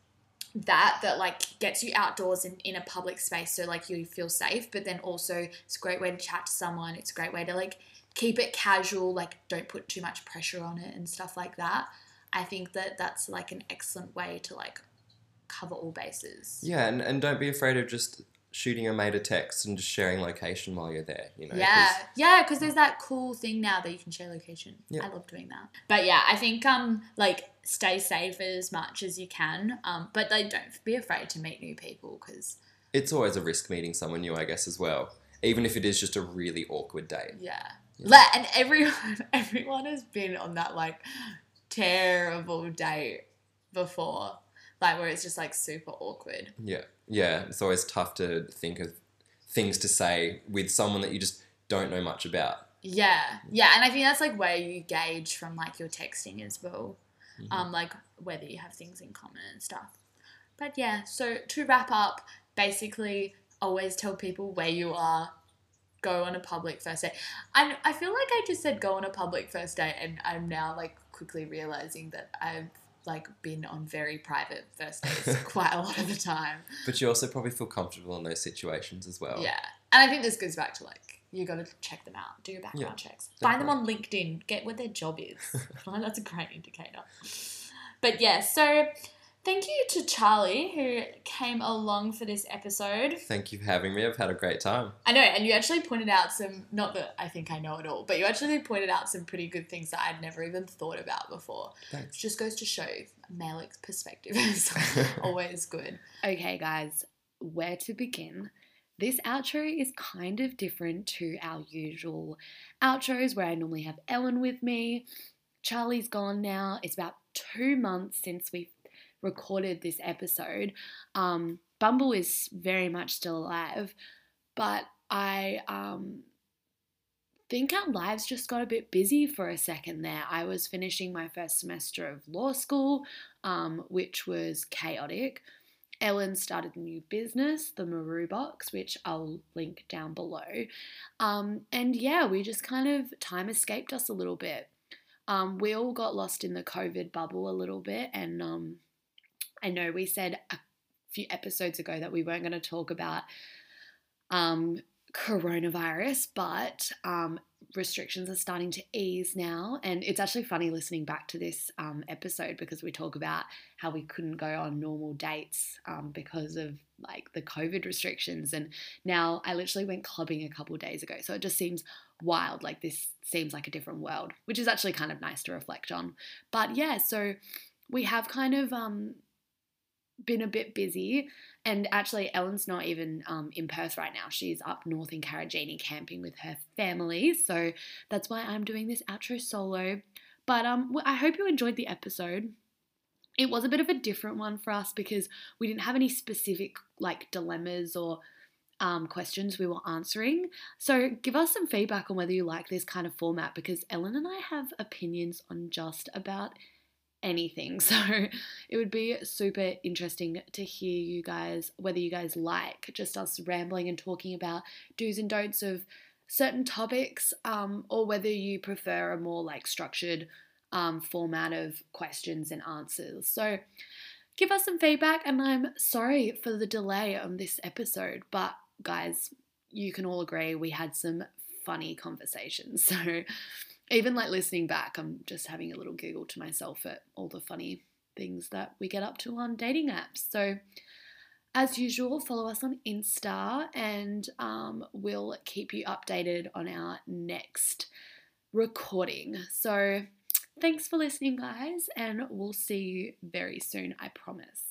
that that like gets you outdoors in, in a public space so like you feel safe but then also it's a great way to chat to someone it's a great way to like keep it casual like don't put too much pressure on it and stuff like that i think that that's like an excellent way to like cover all bases Yeah, and, and don't be afraid of just shooting your mate a text and just sharing location while you're there, you know. 'cause- Yeah, yeah, because there's that cool thing now that you can share location. Yeah. I love doing that. But yeah, I think um like stay safe as much as you can. Um, but like don't be afraid to meet new people because It's always a risk meeting someone new, I guess, as well. Even if it is just a really awkward date. yeah. Like, and everyone everyone has been on that like terrible date before, like where it's just like super awkward. Yeah, yeah. It's always tough to think of things to say with someone that you just don't know much about. Yeah, yeah, and I think that's like where you gauge from like your texting as well, Mhm. um, like whether you have things in common and stuff. But yeah, so to wrap up, basically, always tell people where you are. Go on a public first date. I I feel like I just said go on a public first date, and I'm now like quickly realizing that I've like been on very private first dates quite a lot of the time. But you also probably feel comfortable in those situations as well. Yeah, and I think this goes back to like you got to check them out, do your background Yeah, checks, find them on LinkedIn, get what their job is. Well, That's a great indicator. But yeah, so thank you to Charlie who came along for this episode. Thank you for having me. I've had a great time. I know, and you actually pointed out some, not that I think I know it all, but you actually pointed out some pretty good things that I'd never even thought about before. Thanks. Which just goes to show male perspective is always good. Okay, guys, where to begin? This outro is kind of different to our usual outros where I normally have Ellen with me. Charlie's gone now. It's about two months since we recorded this episode. Um, Bumble is very much still alive, but I um, think our lives just got a bit busy for a second there. I was finishing my first semester of law school, um, which was chaotic. Ellen started a new business, the Maru Box, which I'll link down below. Um, and yeah, we just kind of time escaped us a little bit. Um, we all got lost in the COVID bubble a little bit, and um, I know we said a few episodes ago that we weren't going to talk about um, coronavirus, but um, restrictions are starting to ease now. And it's actually funny listening back to this um, episode because we talk about how we couldn't go on normal dates um, because of like the COVID restrictions. And now I literally went clubbing a couple days ago. So it just seems wild. Like this seems like a different world, which is actually kind of nice to reflect on. But yeah, so we have kind of um, been a bit busy. And actually, Ellen's not even um, in Perth right now. She's up north in Karijini camping with her family. So that's why I'm doing this outro solo. But um, I hope you enjoyed the episode. It was a bit of a different one for us because we didn't have any specific like dilemmas or um, questions we were answering. So give us some feedback on whether you like this kind of format because Ellen and I have opinions on just about anything. So it would be super interesting to hear you guys, whether you guys like just us rambling and talking about do's and don'ts of certain topics, um, or whether you prefer a more like structured um, format of questions and answers. So give us some feedback, and I'm sorry for the delay on this episode, but guys, you can all agree we had some funny conversations. So even like listening back, I'm just having a little giggle to myself at all the funny things that we get up to on dating apps. So, as usual, follow us on Insta and um, we'll keep you updated on our next recording. So, thanks for listening, guys, and we'll see you very soon, I promise.